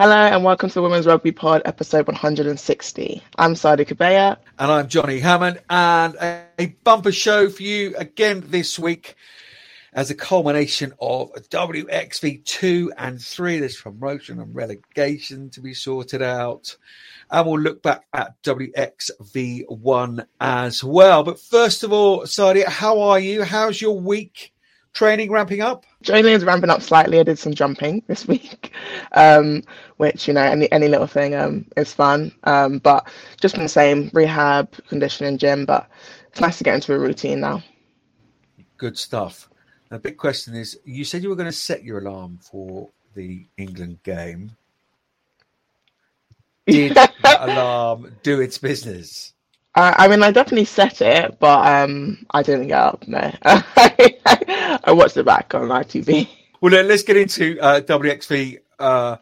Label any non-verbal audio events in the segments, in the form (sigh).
Hello and welcome to Women's Rugby Pod, episode 160. I'm Sadi Kabeya. And I'm Johnny Hammond, and a, a bumper show for you again this week as a culmination of WXV 2 and 3. There's promotion and relegation to be sorted out. And we'll look back at WXV 1 as well. But first of all, Sadi, how are you? How's your week? Training ramping up? Training is ramping up slightly. I did some jumping (laughs) this week, um, which you know any any little thing um, is fun. Um, but just been the same rehab, conditioning, gym. But it's nice to get into a routine now. Good stuff. The big question is: You said you were going to set your alarm for the England game. Did (laughs) that alarm do its business? Uh, I mean, I definitely set it, but um, I didn't get up. No, (laughs) I watched it back on ITV. Well, let's get into uh, WXV uh,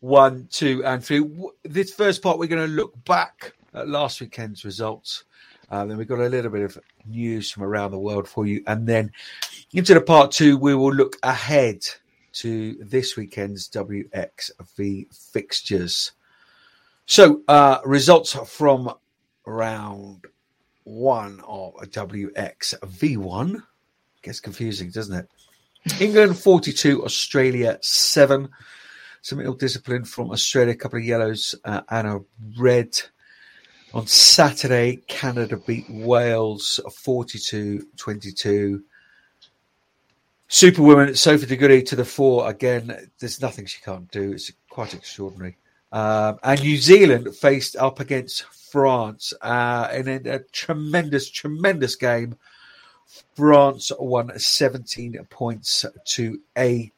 one, two, and three. This first part, we're going to look back at last weekend's results. Uh, then we've got a little bit of news from around the world for you, and then into the part two, we will look ahead to this weekend's WXV fixtures. So, uh, results from round one of a WX V1. Gets confusing, doesn't it? England 42, Australia 7. Some ill discipline from Australia, a couple of yellows uh, and a red. On Saturday, Canada beat Wales 42 22. Superwoman Sophie De Goede to the fore. Again, there's nothing she can't do. It's quite extraordinary. Um, and New Zealand faced up against France uh, in a, a, tremendous, tremendous game. France won 17 points to 18.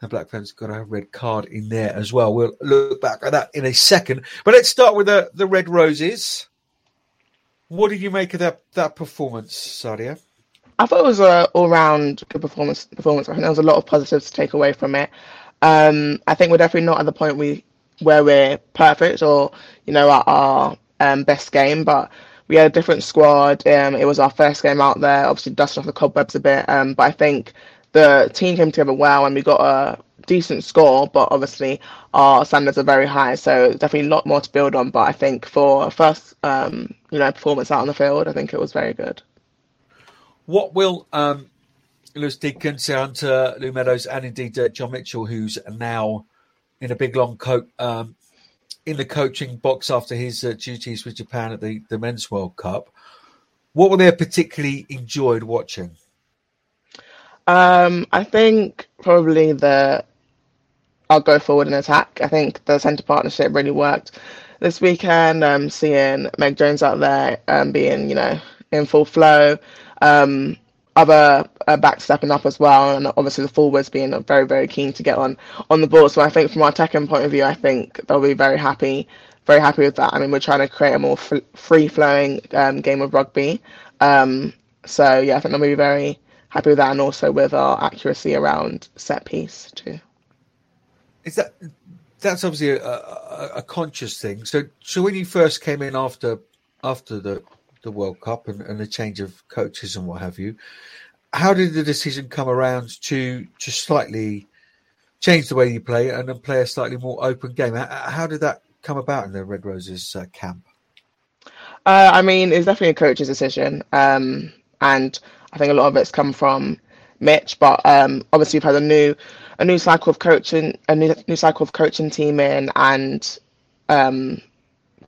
The Black Ferns got a red card in there as well. We'll look back at that in a second. But let's start with the, the Red Roses. What did you make of that, that performance, Sadia? I thought it was an all-round good performance. Performance. I think there was a lot of positives to take away from it. Um, I think we're definitely not at the point we where we're perfect or you know at our um, best game, but we had a different squad. Um, it was our first game out there. Obviously, dusted off the cobwebs a bit, um, but I think the team came together well and we got a decent score. But obviously, our standards are very high, so definitely a lot more to build on. But I think for first, um, you know, performance out on the field, I think it was very good. What will um, Louis Deacon, Sarah Hunter, Lou Meadows, and indeed uh, John Mitchell, who's now in a big long coat um, in the coaching box after his uh, duties with Japan at the, the Men's World Cup. What were they particularly enjoyed watching? Um, I think probably the I'll go forward and attack. I think the centre partnership really worked this weekend. Um, seeing Meg Jones out there um, being, you know, in full flow. Um, other uh, back stepping up as well, and obviously the forwards being very very keen to get on on the ball. So I think from our attacking point of view, I think they'll be very happy, very happy with that. I mean, we're trying to create a more free flowing um, game of rugby. Um, so yeah, I think they'll be very happy with that, and also with our accuracy around set piece too. Is that that's obviously a, a, a conscious thing? So so when you first came in after after the the World Cup and, and the change of coaches and what have you. How did the decision come around to to slightly change the way you play and then play a slightly more open game? How, how did that come about in the Red Roses uh, camp? Uh, I mean, it's definitely a coach's decision, um, and I think a lot of it's come from Mitch. But um, obviously, we've had a new a new cycle of coaching, a new new cycle of coaching team in, and um,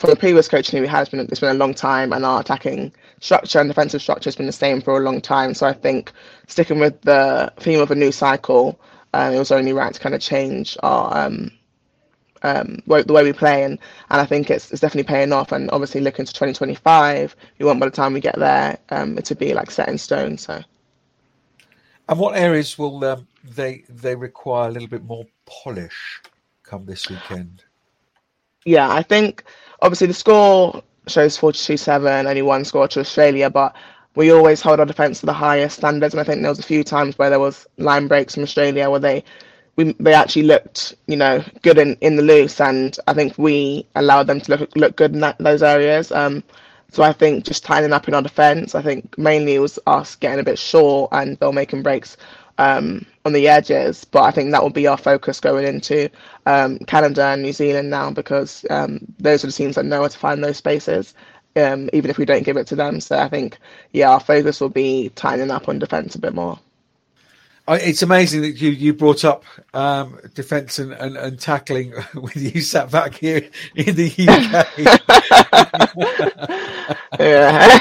for the previous coaching we had, it's been, it's been a long time, and our attacking structure and defensive structure has been the same for a long time. So I think sticking with the theme of a new cycle, um, it was only right to kind of change our um, um, the way we play, and, and I think it's, it's definitely paying off. And obviously, looking to 2025, we want by the time we get there um, it to be like set in stone. So, and what areas will um, they they require a little bit more polish come this weekend? Yeah, I think obviously the score shows 42-7, only one score to Australia, but we always hold our defence to the highest standards. And I think there was a few times where there was line breaks from Australia where they we they actually looked, you know, good in, in the loose, and I think we allowed them to look look good in that, those areas. Um, so I think just tightening up in our defence. I think mainly it was us getting a bit short and they're making breaks um, on the edges. But I think that will be our focus going into um, Canada and New Zealand now because um, those are the teams that know how to find those spaces. Um, even if we don't give it to them, so I think yeah, our focus will be tightening up on defence a bit more. It's amazing that you, you brought up um, defence and, and, and, tackling (laughs) when you sat back here in the UK. (laughs) (laughs) yeah,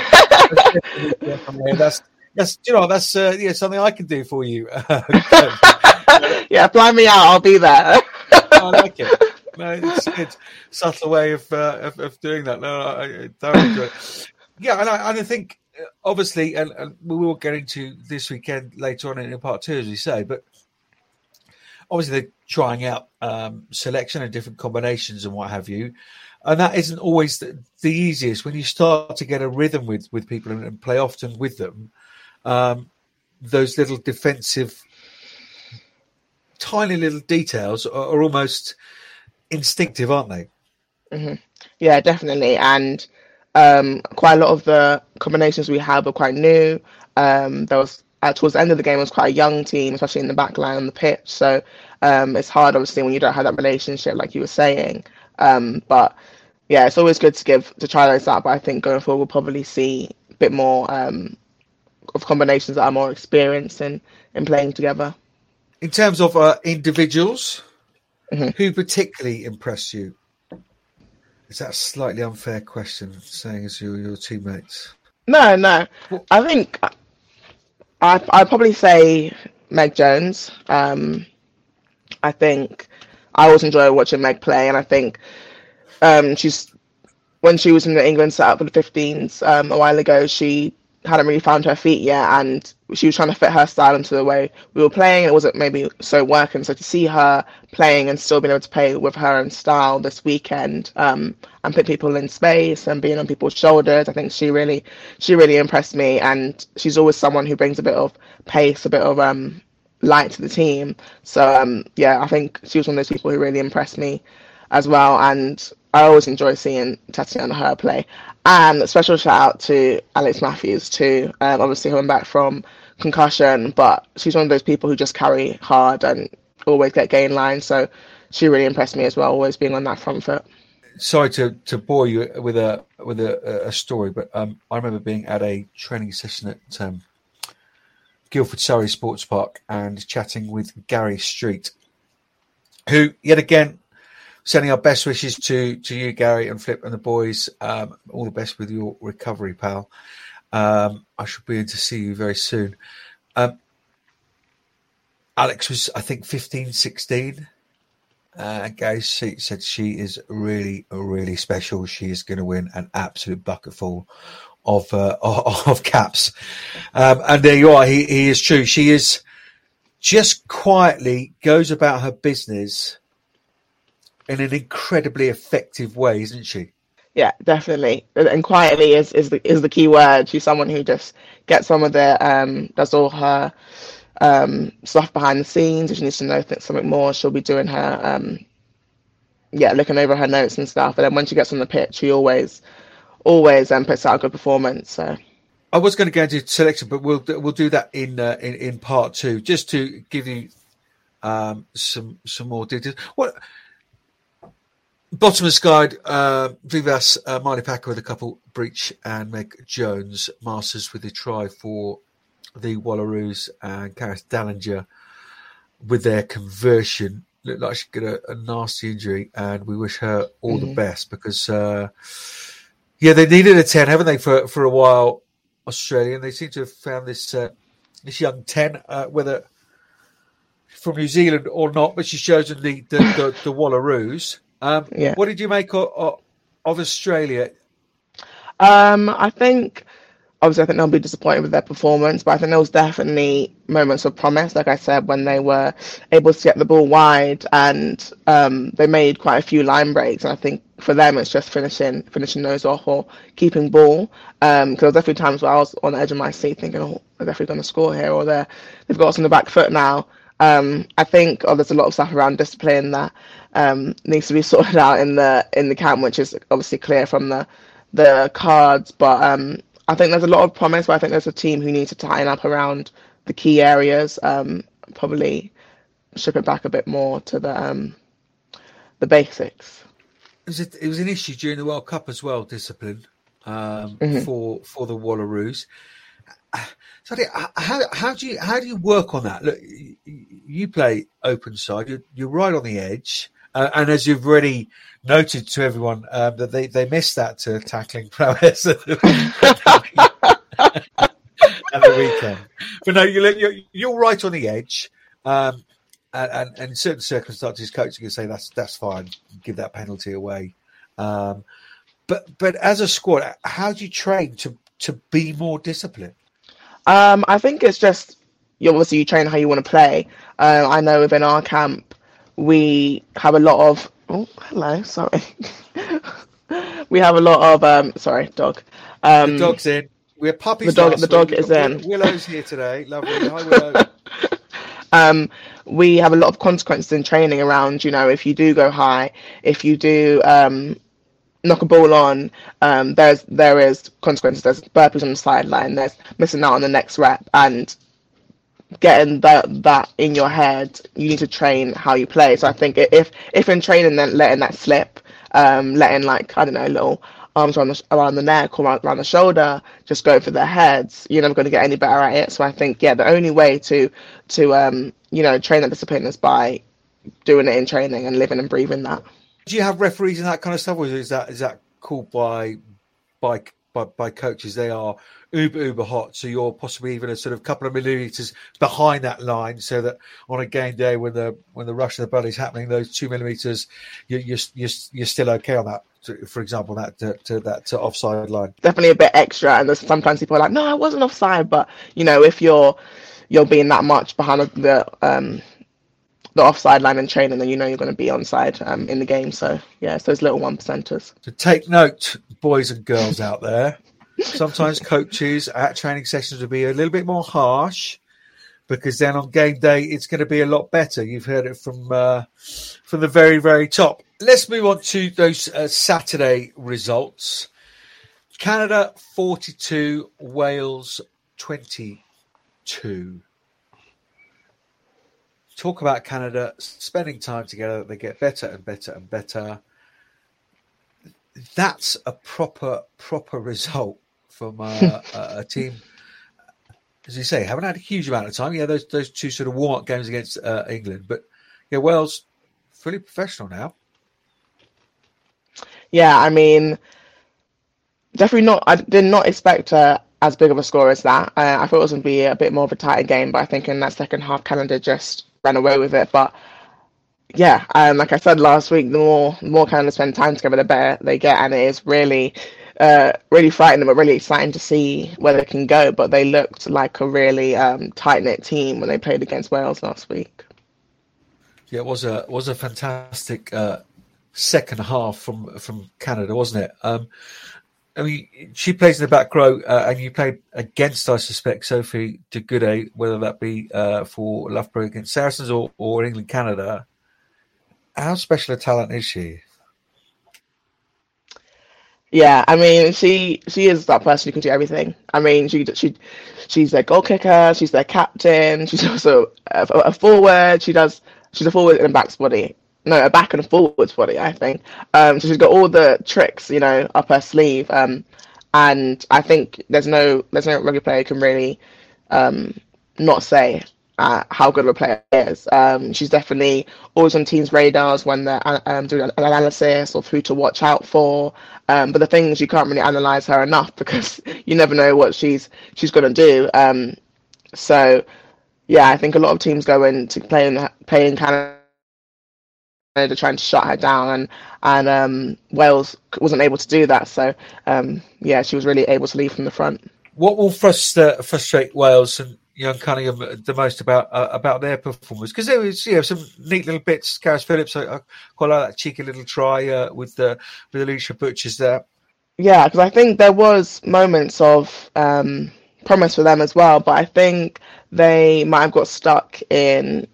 that's that's you know that's uh, yeah something I can do for you. (laughs) yeah, fly me out. I'll be there. I like it. No, it's good. Subtle way of, uh, of, of doing that. No, I, I don't enjoy. Yeah, and I, and I think obviously, and, and, we will get into this weekend later on in part two, as we say, but obviously they're trying out um, selection and different combinations and what have you. And that isn't always the, the easiest when you start to get a rhythm with, with people and, and play often with them. Um, those little defensive, tiny little details are, are almost instinctive, aren't they? Mm-hmm. Yeah, definitely. And um, quite a lot of the combinations we had were quite new. Um, there was uh, towards the end of the game it was quite a young team, especially in the back line on the pitch. So um, it's hard, obviously, when you don't have that relationship, like you were saying. Um, but yeah, it's always good to give to try those out. But I think going forward, we'll probably see a bit more um, of combinations that are more experienced in in playing together. In terms of uh, individuals, mm-hmm. who particularly impressed you? Is that a slightly unfair question, saying as your your teammates? No, no. I think I I'd probably say Meg Jones. Um, I think I always enjoy watching Meg play, and I think um, she's when she was in the England setup for the 15s um, a while ago, she hadn't really found her feet yet, and she was trying to fit her style into the way we were playing. It wasn't maybe so working. So to see her playing and still being able to play with her own style this weekend, um, and put people in space and being on people's shoulders, I think she really, she really impressed me. And she's always someone who brings a bit of pace, a bit of um, light to the team. So um, yeah, I think she was one of those people who really impressed me as well. And I always enjoy seeing Tatiana her play. And special shout out to Alex Matthews too. Um, obviously coming back from concussion, but she's one of those people who just carry hard and always get gain line. So she really impressed me as well, always being on that front foot. Sorry to, to bore you with a with a, a story, but um, I remember being at a training session at um, Guildford Surrey Sports Park and chatting with Gary Street, who yet again sending our best wishes to to you, Gary, and Flip and the boys. Um, all the best with your recovery, pal. Um, I should be in to see you very soon. Um, Alex was, I think, 15, 16. Uh, Gary said she is really, really special. She is going to win an absolute bucketful of uh, (laughs) of caps. Um, and there you are. He, he is true. She is just quietly goes about her business in an incredibly effective way, isn't she? Yeah, definitely. And quietly is, is the is the key word. She's someone who just gets on with it, um, does all her um, stuff behind the scenes. If she needs to know something more, she'll be doing her um, yeah, looking over her notes and stuff. And then when she gets on the pitch, she always always um, puts out a good performance. So I was going to go into selection, but we'll we'll do that in uh, in in part two, just to give you um, some some more details. What Bottom of the guide, uh, Vivas, uh, Marley Packer with a couple, Breach and Meg Jones, Masters with a try for the Wallaroos and Carys Dallinger with their conversion. Looked like she got a, a nasty injury, and we wish her all mm-hmm. the best because, uh, yeah, they needed a 10, haven't they, for, for a while, Australia, and they seem to have found this uh, this young 10, uh, whether from New Zealand or not, but she's chosen the, the, the, the Wallaroos. Um, yeah. What did you make of, of Australia? Um, I think obviously I think they'll be disappointed with their performance, but I think there was definitely moments of promise, like I said, when they were able to get the ball wide and um, they made quite a few line breaks. And I think for them it's just finishing finishing those off or keeping ball. Because um, there was definitely times where I was on the edge of my seat thinking, oh, they're definitely going to score here, or they're, they've got us on the back foot now. Um, I think oh, there's a lot of stuff around discipline that um, needs to be (laughs) sorted out in the in the camp, which is obviously clear from the the cards. But um, I think there's a lot of promise. But I think there's a team who needs to tighten up around the key areas. Um, probably strip it back a bit more to the um, the basics. It was, a, it was an issue during the World Cup as well, discipline um, mm-hmm. for for the Wallaroos. (sighs) So how how do you how do you work on that? Look, you play open side. You're, you're right on the edge, uh, and as you've already noted to everyone um, that they, they missed that to tackling (laughs) prowess at the, weekend. But no, you're, you're, you're right on the edge. Um, and, and, in certain circumstances, coaching can say that's that's fine, give that penalty away. Um, but but as a squad, how do you train to to be more disciplined? Um, I think it's just you obviously you train how you want to play. Uh, I know within our camp we have a lot of oh hello sorry. (laughs) We have a lot of um sorry dog. Um the dog's in. We're puppies the dog the dog is in. Willow's here today. Lovely. (laughs) Hi Willow. Um we have a lot of consequences in training around you know if you do go high if you do um knock a ball on, um, there's there is consequences. There's burpees on the sideline. There's missing out on the next rep, and getting that that in your head, you need to train how you play. So I think if if in training, then letting that slip, um, letting like I don't know, little arms around the around the neck or around, around the shoulder, just go for their heads. You're never going to get any better at it. So I think yeah, the only way to to um you know train that discipline is by doing it in training and living and breathing that do you have referees and that kind of stuff, or is that is that called by by by, by coaches? They are uber uber hot, so you're possibly even a sort of couple of millimeters behind that line, so that on a game day when the when the rush of the blood is happening, those two millimeters, you're you're you're, you're still okay on that. For example, that to, to that to offside line. Definitely a bit extra, and there's sometimes people are like, "No, I wasn't offside," but you know, if you're you're being that much behind the um, the offside line in training, then you know you're going to be onside um, in the game. So yeah, it's those little one percenters. To take note, boys and girls out there, sometimes coaches at training sessions will be a little bit more harsh because then on game day it's going to be a lot better. You've heard it from uh, from the very very top. Let's move on to those uh, Saturday results. Canada 42, Wales 22 talk about Canada spending time together. They get better and better and better. That's a proper proper (laughs) result from uh, a, team. As you say, haven't had a huge amount of time. Yeah, those those two sort of warm up games against uh, England, but yeah, Wales fully professional now. Yeah, I mean, definitely not. I did not expect uh, as big of a score as that. Uh, I thought it was going to be a bit more of a tighter game, but I think in that second half, Canada just ran away with it. But yeah, um, like I said last week, the more the more of spend time together, the better they get, and it is really, uh, really frightening, but really exciting to see where they can go. But they looked like a really um, tight knit team when they played against Wales last week. Yeah, it was a was a fantastic uh, second half from from Canada, wasn't it? Um, I mean, she plays in the back row, uh, and you played against, I suspect, Sophie de Goede, whether that be uh, for Loughborough against Saracens or, or England Canada. How special a talent is she? Yeah, I mean, she she is that person who can do everything. I mean, she she she's their goal kicker, she's their captain, (laughs) she's also a, a forward. She does she's a forward and a back's body no, a back and a forwards body, I think. Um, so she's got all the tricks, you know, up her sleeve. Um, and I think there's no there's no rugby player who can really um, not say uh, how good of a player is. Um, she's definitely always on teams' radars when they're uh, um, doing an analysis of who to watch out for. Um, but the things you can't really analyze her enough (laughs) because you never know what she's she's going to do. Um, so yeah, I think a lot of teams go into playing playing Canada they're trying to shut her down, and and um, Wales wasn't able to do that. So um, yeah, she was really able to lead from the front. What will frustrate, frustrate Wales and Ioan Cunningham the most about uh, about their performance? Because there was you know some neat little bits. Carys Phillips, I, I quite like that cheeky little try uh, with the with Alisha Butchers there. Yeah, because I think there was moments of um, promise for them as well, but I think they might have got stuck in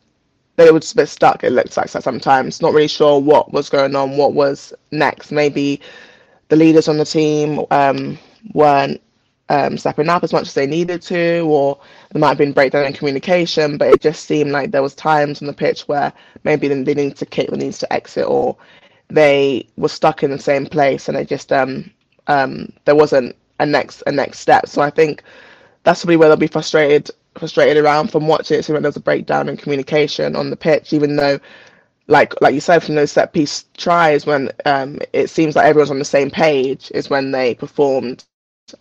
they were just a bit stuck. It looked like sometimes, not really sure what was going on, what was next. Maybe the leaders on the team um, weren't um, stepping up as much as they needed to, or there might have been breakdown in communication. But it just seemed like there was times on the pitch where maybe they needed to kick, they needed to exit, or they were stuck in the same place, and it just um, um, there wasn't a next a next step. So I think that's probably where they'll be frustrated frustrated around from watching it. So when there's a breakdown in communication on the pitch, even though like like you said from those set piece tries when um, it seems like everyone's on the same page is when they performed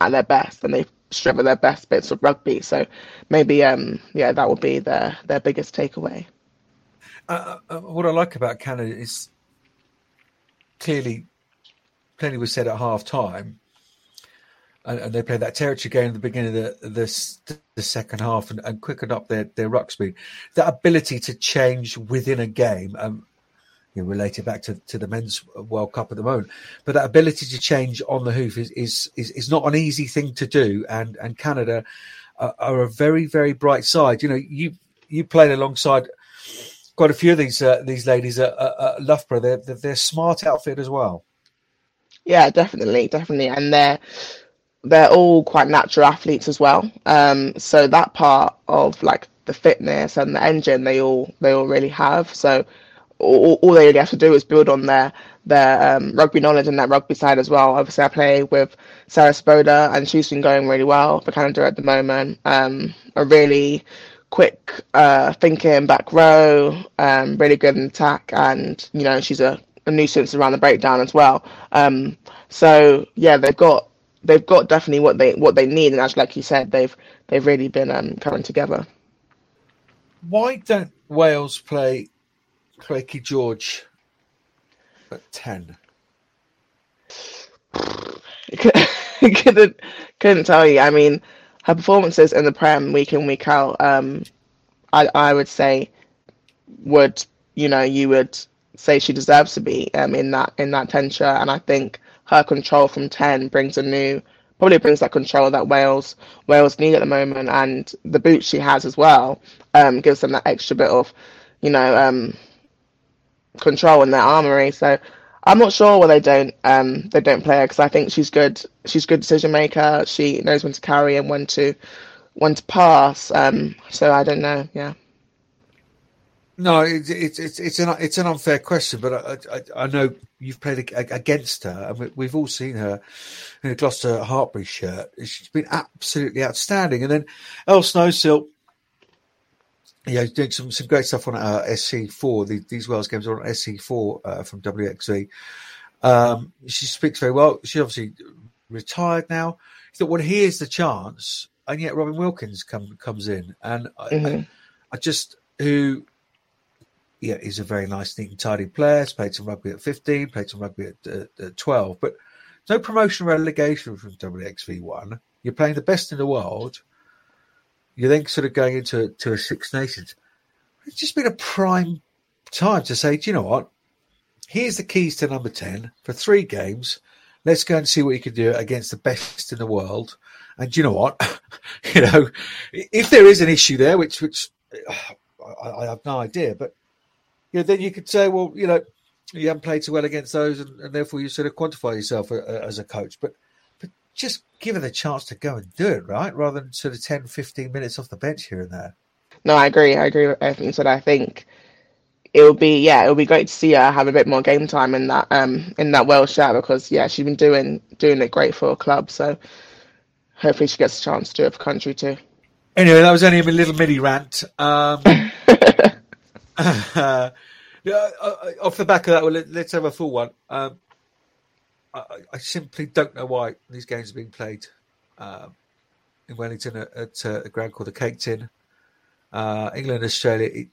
at their best and they stripped their best bits of rugby. So maybe um, yeah, that would be their their biggest takeaway. Uh, uh, what I like about Canada is clearly plenty was said at half time and, and, they played that territory game at the beginning of the the, the second half and, and, quickened up their, their ruck speed. That ability to change within a game, um, you know, related back to, to the men's World Cup at the moment, but that ability to change on the hoof is is is, is not an easy thing to do. And and Canada are, are a very very bright side. You know, you you played alongside quite a few of these uh, these ladies at, at, Loughborough. They're, they're, they're smart outfit as well. Yeah, definitely, definitely, and they're they're all quite natural athletes as well. Um, so that part of like the fitness and the engine, they all they all really have. So all, all they really have to do is build on their their um, rugby knowledge and that rugby side as well. Obviously, I play with Sara Svoboda, and she's been going really well for Canada at the moment. Um, a really quick uh, thinking back row, um, really good in attack, and you know she's a, a nuisance around the breakdown as well. Um, so yeah, they've got they've got definitely what they what they need, and actually, like you said, they've they've really been um, coming together. Why don't Wales play Lleucu George at ten? (laughs) couldn't couldn't tell you. I mean, her performances in the Prem week in week out, um, I I would say would you know you would say she deserves to be um, in that in that ten shirt, and I think her control from 10 brings a new probably brings that control that Wales Wales need at the moment and the boots she has as well um, gives them that extra bit of you know um, control in their armory so I'm not sure why they don't um, they don't play her because I think she's good she's good decision maker she knows when to carry and when to when to pass um, so I don't know yeah no, it's it's it's it's an it's an unfair question, but I I, I know you've played against her, and we've all seen her in a Gloucester Hartpury shirt. She's been absolutely outstanding. And then Elle Snowsill, yeah, doing some some great stuff on uh, SC4. The, these Wales games are on SC4 uh, from WXV. Um, she speaks very well. She's obviously retired now. thought, well, here's the chance, and yet Robyn Wilkins come, comes in, and mm-hmm. I, I just who yeah, he's a very nice, neat and tidy player. He's played some rugby at 15, played some rugby at, uh, at 12, but no promotion relegation from WXV1. You're playing the best in the world. You're then sort of going into to a Six Nations. It's just been a prime time to say, do you know what? Here's the keys to number 10 for three games. Let's go and see what you can do against the best in the world. And do you know what? (laughs) you know, if there is an issue there, which which I, I have no idea, but you know, then you could say, well, you know, you haven't played so well against those, and, and therefore you sort of quantify yourself a, a, as a coach. But just give her the chance to go and do it, right? Rather than sort of 10, 15 minutes off the bench here and there. No, I agree. I agree with everything said. I think it will be yeah, it will be great to see her have a bit more game time in that um in that Welsh shirt because yeah, she's been doing doing it great for a club. So hopefully she gets a chance to do it for country too. Anyway, that was only a little mini rant. Um, (laughs) (laughs) uh, off the back of that, well, let, us have a full one. Um, I, I, simply don't know why these games are being played um, in Wellington at, at, a ground called the Cake Tin. Uh, England, Australia. It,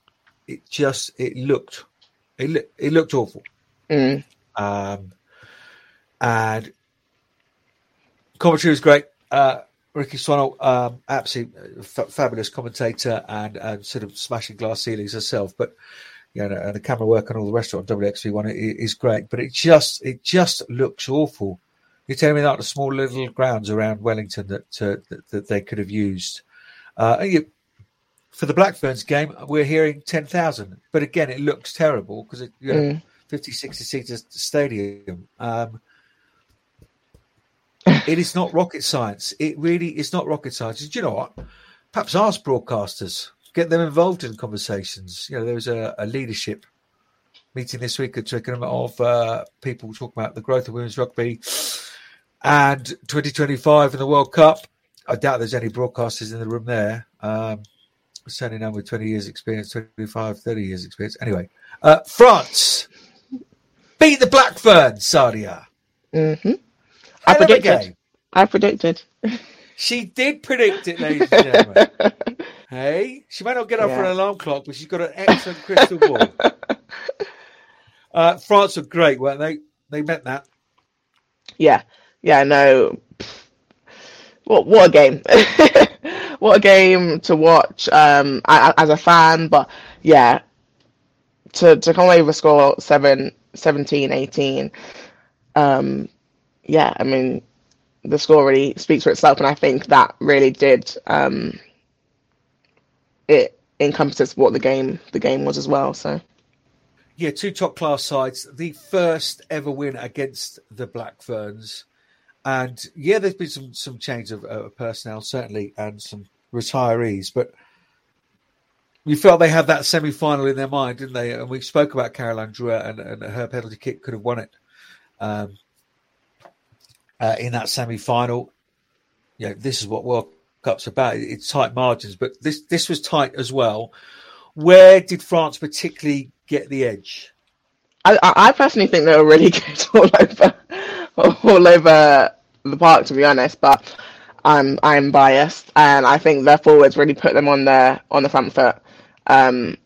it just it looked it, it looked awful. Mm. Um, and commentary was great. Uh, Rikki Swannell, um, absolutely f- fabulous commentator and, and sort of smashing glass ceilings herself. But you know, and the camera work and all the rest of it on WXV1 is great. But it just it just looks awful. You're telling me that the small little grounds around Wellington that uh, that, that, they could have used. Uh, you, for the Black Ferns game, we're hearing ten thousand, but again, it looks terrible because it you know, mm. 50, 60 seater stadium. Um, (laughs) it is not rocket science. It really is not rocket science. Do you know what? Perhaps ask broadcasters, get them involved in conversations. You know, there was a, a leadership meeting this week at Twickenham of uh, people talking about the growth of women's rugby and 2025 in the World Cup. I doubt there's any broadcasters in the room there. Um, certainly none with 20 years experience, 25, 30 years experience. Anyway, uh, France beat the Black Ferns, Sadia. Mm-hmm. I predicted. I predicted. (laughs) She did predict it, ladies and gentlemen. (laughs) hey, she might not get up yeah. for an alarm clock, but she's got an excellent crystal ball. (laughs) Uh, France were great, weren't they? They meant that. Yeah, yeah, no. What what a game! (laughs) what a game to watch um, as a fan. But yeah, to to come away with a score 7, 17, 18, um, yeah, I mean, the score really speaks for itself, and I think that really did um, it encompasses what the game the game was as well. So. Yeah, two top class sides. The first ever win against the Black Ferns, and yeah, there's been some some change of uh, personnel certainly, and some retirees, but we felt they had that semi final in their mind, didn't they? And we spoke about Caroline Drouin and, and her penalty kick could have won it um, uh, in that semi final. Yeah, this is what World Cup's about. It's tight margins, but this this was tight as well. Where did France particularly get the edge? I, I personally think they were really (laughs) good all over all over the park, to be honest. But I'm I'm biased, and I think their forwards really put them on their on the front foot. Um,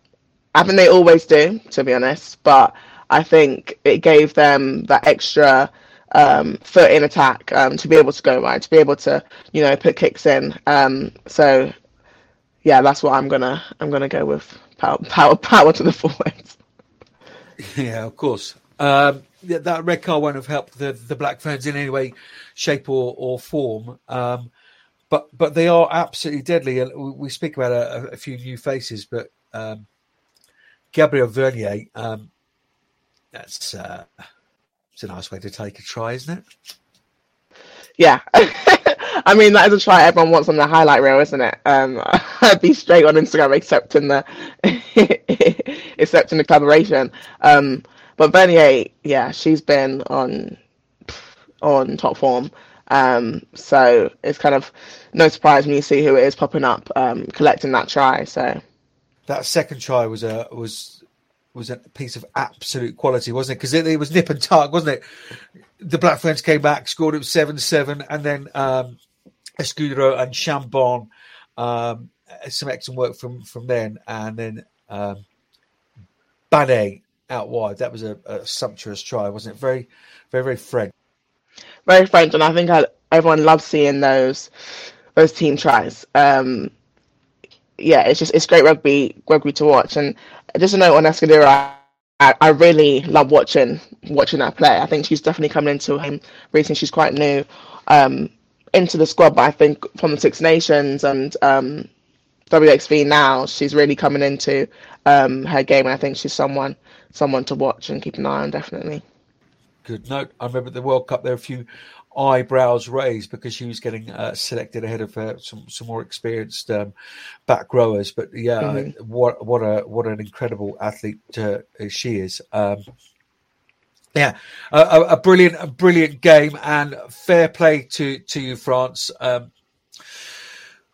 I think they always do, to be honest. But I think it gave them that extra um, foot in attack um, to be able to go wide, to be able to you know put kicks in. Um, so yeah, that's what I'm gonna I'm gonna go with power (laughs) power power to the forwards. (laughs) Yeah, of course. Um, that red card won't have helped the the Black Ferns in any way, shape or or form. Um, but but they are absolutely deadly. And we speak about a, a few new faces, but um, Gabrielle Vernier, um, that's uh, it's a nice way to take a try, isn't it? Yeah. (laughs) I mean, that is a try everyone wants on the highlight reel, isn't it? Um, (laughs) I'd be straight on Instagram except in the (laughs) except in the collaboration. Um, but Vernier, yeah, she's been on on top form. Um, so it's kind of no surprise when you see who it is popping up, um, collecting that try. So that second try was a was was a piece of absolute quality, wasn't it? Because it, it, was nip and tuck, wasn't it? The Black Ferns came back, scored it seven seven, and then um, Escudero and Chambon um, some excellent work from from then, and then um, Banet out wide. That was a, a sumptuous try, wasn't it? Very, very, very French very French, and I think I, everyone loves seeing those those team tries. Um, yeah, it's just it's great rugby rugby to watch. And just a note on Escudero, I, I really love watching watching that play. I think she's definitely coming into him recently. She's quite new um, into the squad, but I think from the Six Nations and um, WXV now, she's really coming into um, her game. And I think she's someone someone to watch and keep an eye on definitely good note. I remember the World Cup, there were a few eyebrows raised because she was getting uh, selected ahead of uh, some some more experienced um, back rowers. But yeah, mm-hmm. what what a what an incredible athlete uh, she is. Um, yeah, a, a, brilliant a brilliant game and fair play to to you, France. Um,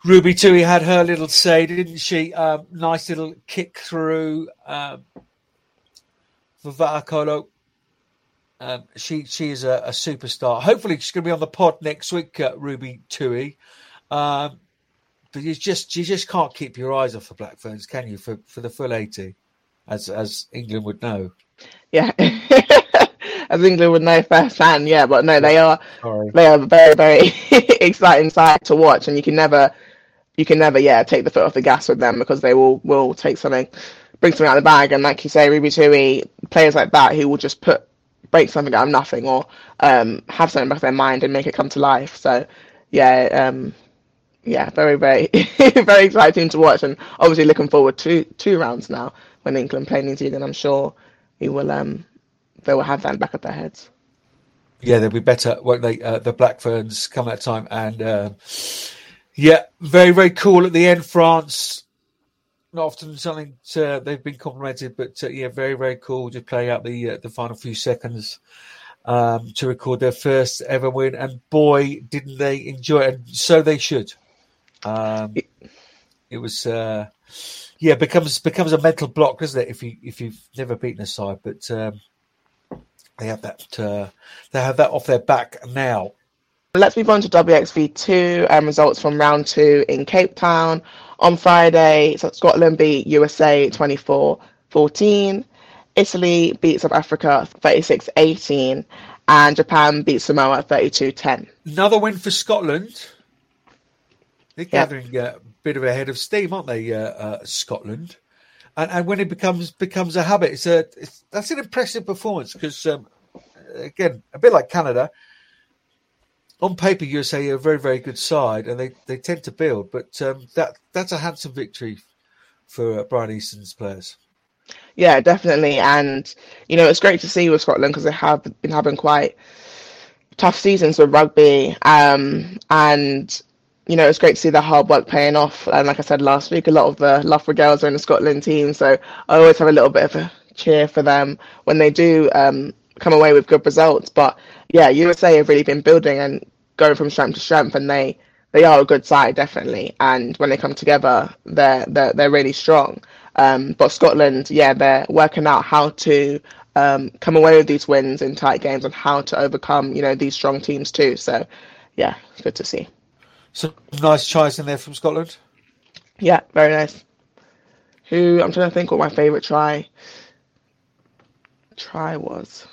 Ruby Tui had her little say, didn't she? Um, nice little kick through um, for Vahaakolo um, she she is a, a, superstar. Hopefully, she's going to be on the pod next week, uh, Ruby Tui. Um, but you just you just can't keep your eyes off the Black Ferns, can you? For for the full eighty, as as England would know. Yeah, (laughs) as England would know firsthand. Yeah, but no, they are Sorry. they are very very (laughs) exciting side to watch, and you can never you can never yeah take the foot off the gas with them because they will will take something bring something out of the bag, and like you say, Ruby Tui, players like that who will just put break something out of nothing or um, have something back in their mind and make it come to life. So, yeah, um, yeah, very, very, (laughs) very exciting to watch, and obviously looking forward to two rounds now when England play New Zealand. I'm sure we will, um, they will have that back of their heads. Yeah, they'll be better, won't they? Uh, the Black Ferns come that time, and um, yeah, very very cool at the end. France, not often something to, they've been complimented, but uh, yeah, very very cool. Just playing out the uh, the final few seconds um, to record their first ever win, and boy, didn't they enjoy it, and so they should. Um, it was, uh, yeah, becomes becomes a mental block, doesn't it? If you if you've never beaten a side, but um, they have that uh, they have that off their back now. Let's move on to WXV2 um, results from round two in Cape Town on Friday. So Scotland beat USA 24 14. Italy beat South Africa 36 18. And Japan beat Samoa 32 10. Another win for Scotland. They're gathering a bit of a head of steam, aren't they, uh, uh, Scotland? And, and when it becomes becomes a habit, it's a it's, that's an impressive performance because um, again, a bit like Canada, on paper USA are a very very good side and they, they tend to build, but um, that that's a handsome victory for uh, Bryan Easson's players. Yeah, definitely, and you know it's great to see with Scotland because they have been having quite tough seasons with rugby, um, and you know, it's great to see the hard work paying off. And like I said last week, a lot of the Loughborough girls are in the Scotland team, so I always have a little bit of a cheer for them when they do um, come away with good results. But yeah, USA have really been building and going from strength to strength, and they they are a good side definitely. And when they come together, they're they're they're really strong. Um, but Scotland, yeah, they're working out how to um, come away with these wins in tight games and how to overcome you know these strong teams too. So yeah, good to see. Some nice tries in there from Scotland. Yeah, very nice. Who I'm trying to think what my favourite try try was.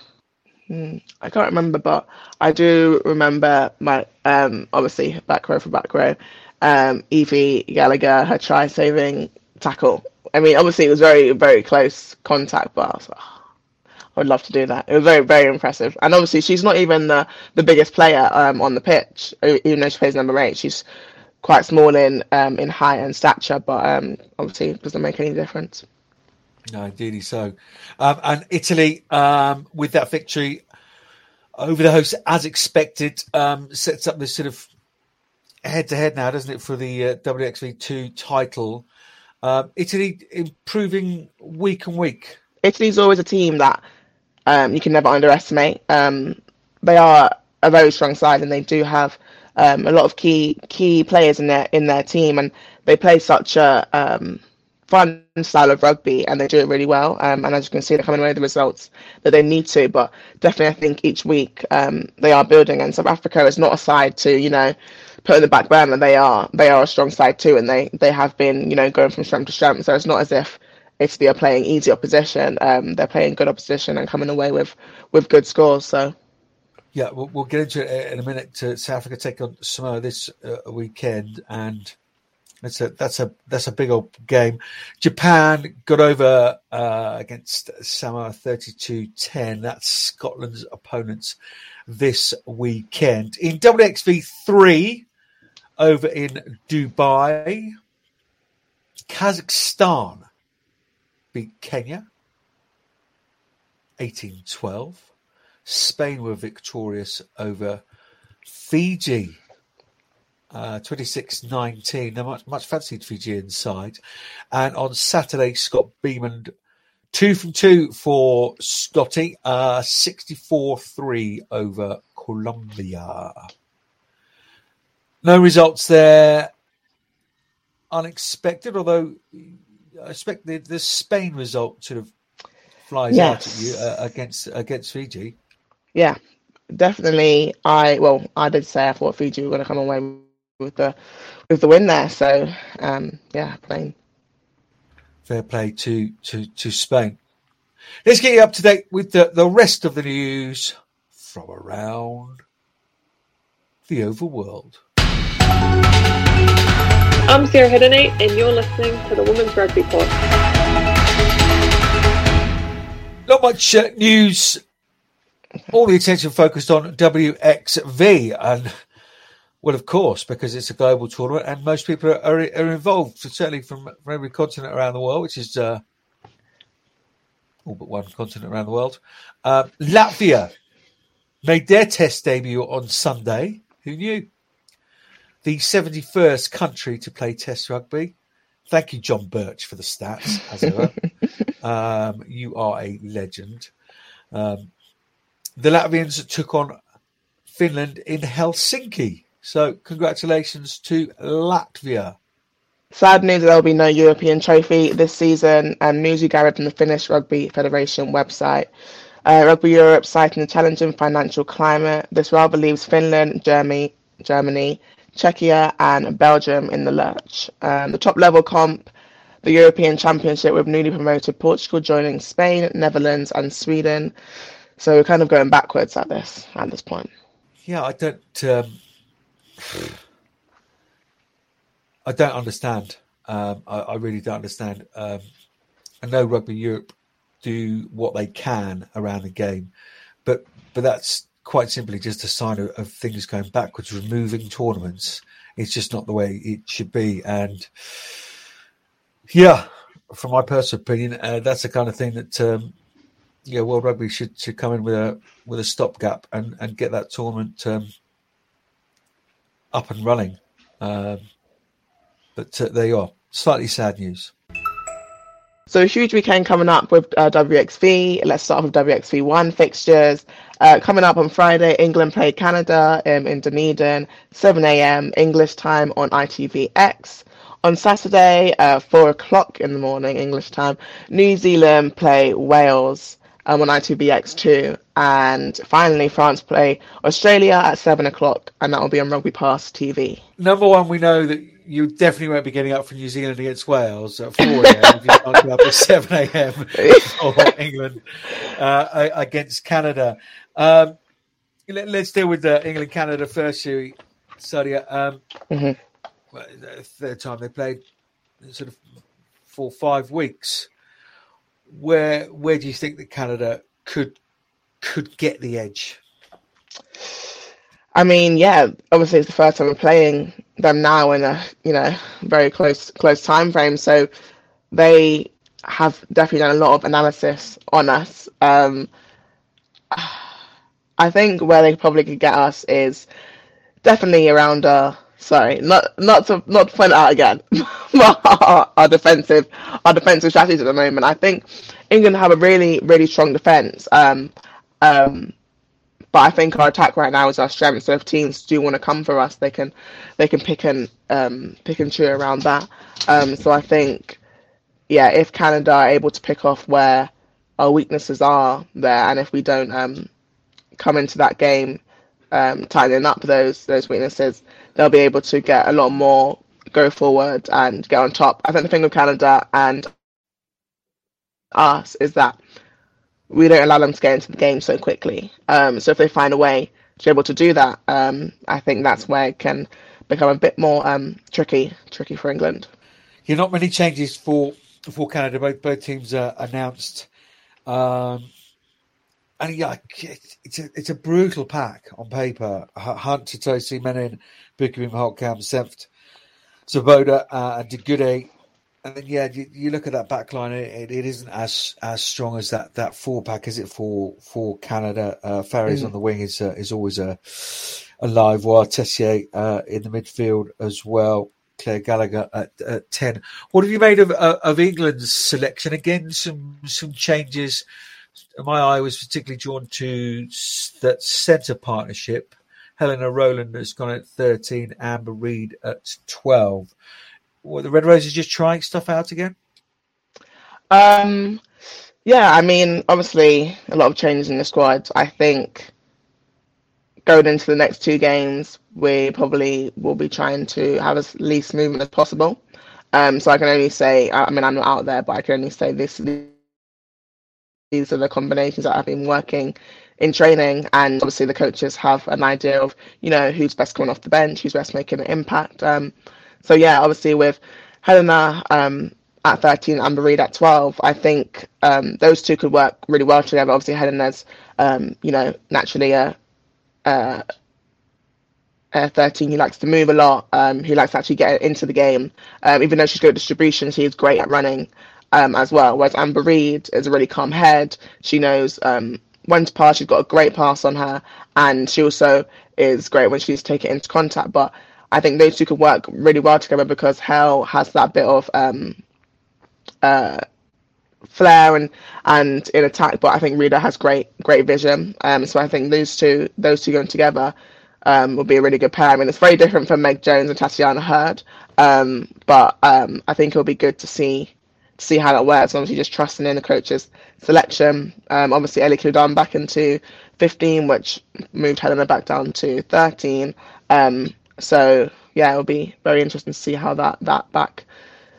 Hmm, I can't remember, but I do remember my um obviously back row for back row. Um, Evie Gallagher, her try saving tackle. I mean, obviously it was very very close contact, but I was like, oh, I would love to do that. It was very very impressive, and obviously she's not even the the biggest player um on the pitch, even though she plays number eight. She's quite small in um in height and stature, but um obviously it doesn't make any difference. No, indeed so. Um, and Italy, um, with that victory over the host, as expected, um, sets up this sort of head to head now, doesn't it, for the uh, WXV2 title? Um, Italy improving week and week. Italy's always a team that um, you can never underestimate. Um, they are a very strong side, and they do have a lot of key key players in their in their team, and they play such a fun style of rugby and they do it really well. Um, and as you can see, they're coming away with the results that they need to. But definitely, I think each week um, they are building. And South Africa is not a side to you know put in the back burner. They are they are a strong side too, and they they have been you know going from strength to strength. So it's not as if Italy are playing easy opposition. Um, they're playing good opposition and coming away with with good scores. So. Yeah, we'll, we'll get into it in a minute. To South Africa take on Samoa this uh, weekend, and that's a that's a that's a big old game. Japan got over uh, against Samoa 32-10. That's Scotland's opponents this weekend. In WXV three over in Dubai, Kazakhstan beat Kenya 18-12. Spain were victorious over Fiji uh, 26-19. They're much, much fancied Fijian side. And on Saturday, Scott Bemand, two from two for Scotty, uh, 64-3 over Colombia. No results there. Unexpected, although I expect the, the Spain result sort of flies yes. out at you uh, against against Fiji. Yeah, definitely. I well, I did say I thought Fiji were going to come away with the with the win there. So um, yeah, plain. Fair play to to to Spain. Let's get you up to date with the, the rest of the news from around the overworld. I'm Sarah Hiddenate, and you're listening to the Women's Rugby Pod. Not much uh, news. All the attention focused on WXV, and well, of course, because it's a global tournament and most people are, are, are involved, certainly from, from every continent around the world, which is uh, all but one continent around the world. Uh, Latvia made their test debut on Sunday. Who knew? The 71st country to play test rugby. Thank you, John Birch, for the stats, as ever. (laughs) um, you are a legend. Um, the Latvians took on Finland in Helsinki. So, congratulations to Latvia. Sad news there will be no European trophy this season, and news you gathered from the Finnish Rugby Federation website. Uh, Rugby Europe citing the challenging financial climate. This rather leaves Finland, Germany, Germany, Czechia, and Belgium in the lurch. Um, the top level comp, the European Championship, with newly promoted Portugal joining Spain, Netherlands, and Sweden. So we're kind of going backwards at this at this point. Yeah, I don't. Um, I don't understand. Um, I, I, really don't understand. Um, I know Rugby Europe do what they can around the game, but but that's quite simply just a sign of, of things going backwards. Removing tournaments, it's just not the way it should be. And yeah, from my personal opinion, uh, that's the kind of thing that um, yeah, World Rugby should should come in with a with a stopgap and and get that tournament um, up and running. Um, but uh, there you are. Slightly sad news. So a huge weekend coming up with uh, WXV. Let's start with WXV one fixtures. Uh, coming up on Friday, England play Canada um, in Dunedin, 7 a.m. English time on ITVX. On Saturday, uh, 4 o'clock in the morning English time, New Zealand play Wales um, on ITVX2. And finally, France play Australia at 7 o'clock, and that will be on Rugby Pass TV. Number one, we know that you definitely won't be getting up for New Zealand against Wales at 4 a.m. if you can't get up at (laughs) 7 a.m. (laughs) for England uh, against Canada. Um, let, us deal with the England Canada first, Sherry. Sadia. Um, mm-hmm. Third time they played, sort of for five weeks. Where where do you think that Canada could could get the edge? I mean, yeah, obviously it's the first time we're playing them now in a you know very close close time frame, so they have definitely done a lot of analysis on us. Um, I think where they probably could get us is definitely around uh sorry, not not to not to point out again, (laughs) our, our, defensive our defensive strategies at the moment. I think England have a really really strong defense. Um, um, but I think our attack right now is our strength. So if teams do want to come for us, they can they can pick and um, pick and chew around that. Um, so I think, yeah, if Canada are able to pick off where our weaknesses are there, and if we don't um, come into that game um, tightening up those those weaknesses, they'll be able to get a lot more go forward and get on top. I think the thing with Canada and us is that we don't allow them to get into the game so quickly. Um, so if they find a way to be able to do that, um, I think that's where it can become a bit more um, tricky, tricky for England. Yeah, not many changes for for Canada. Both both teams announced, um, and yeah, it's a it's a brutal pack on paper. Hunt, Tuttosi, Menin, Beukeboom, Holtkamp, Senft, Svoboda, uh, and De Goede and then yeah, you, you, look at that back line. It, it isn't as as strong as that that four pack, is it for for Canada? Uh, Farries mm. on the wing is uh, is always a a live wire. Tessier uh, in the midfield as well. Claire Gallagher at, at ten. What have you made of uh, of England's selection? Again, some some changes. My eye was particularly drawn to that centre partnership. Helena Rowland has gone at thirteen. Amber Reed at twelve what, the Red Roses just trying stuff out again? Um, yeah, I mean, obviously a lot of changes in the squad. I think going into the next two games, we probably will be trying to have as least movement as possible. Um, so I can only say, I mean, I'm not out there, but I can only say this. These are the combinations that I've been working in training, and obviously the coaches have an idea of, you know, who's best coming off the bench, who's best making an impact. Um, so yeah, obviously with Helena um, at 13 and Reed at 12, I think um, those two could work really well together. Obviously, Helena's, um, you know, naturally a, a, a 13 He likes to move a lot. Um, he likes to actually get into the game. Um, even though she's good at distribution, she is great at running um, as well. Whereas Amber Reed is a really calm head. She knows um, when to pass, she's got a great pass on her, and she also is great when she's taken into contact. But I think those two could work really well together because Hell has that bit of um, uh, flair and and in attack, but I think Rita has great great vision. Um, so I think those two those two going together um, will be a really good pair. I mean, it's very different from Meg Jones and Tatyana Heard, um, but um, I think it'll be good to see see how that works. Obviously, just trusting in the coach's selection. Um, obviously, Ellie Kildunne back into 15, which moved Helena back down to 13. Um, so yeah, it'll be very interesting to see how that that back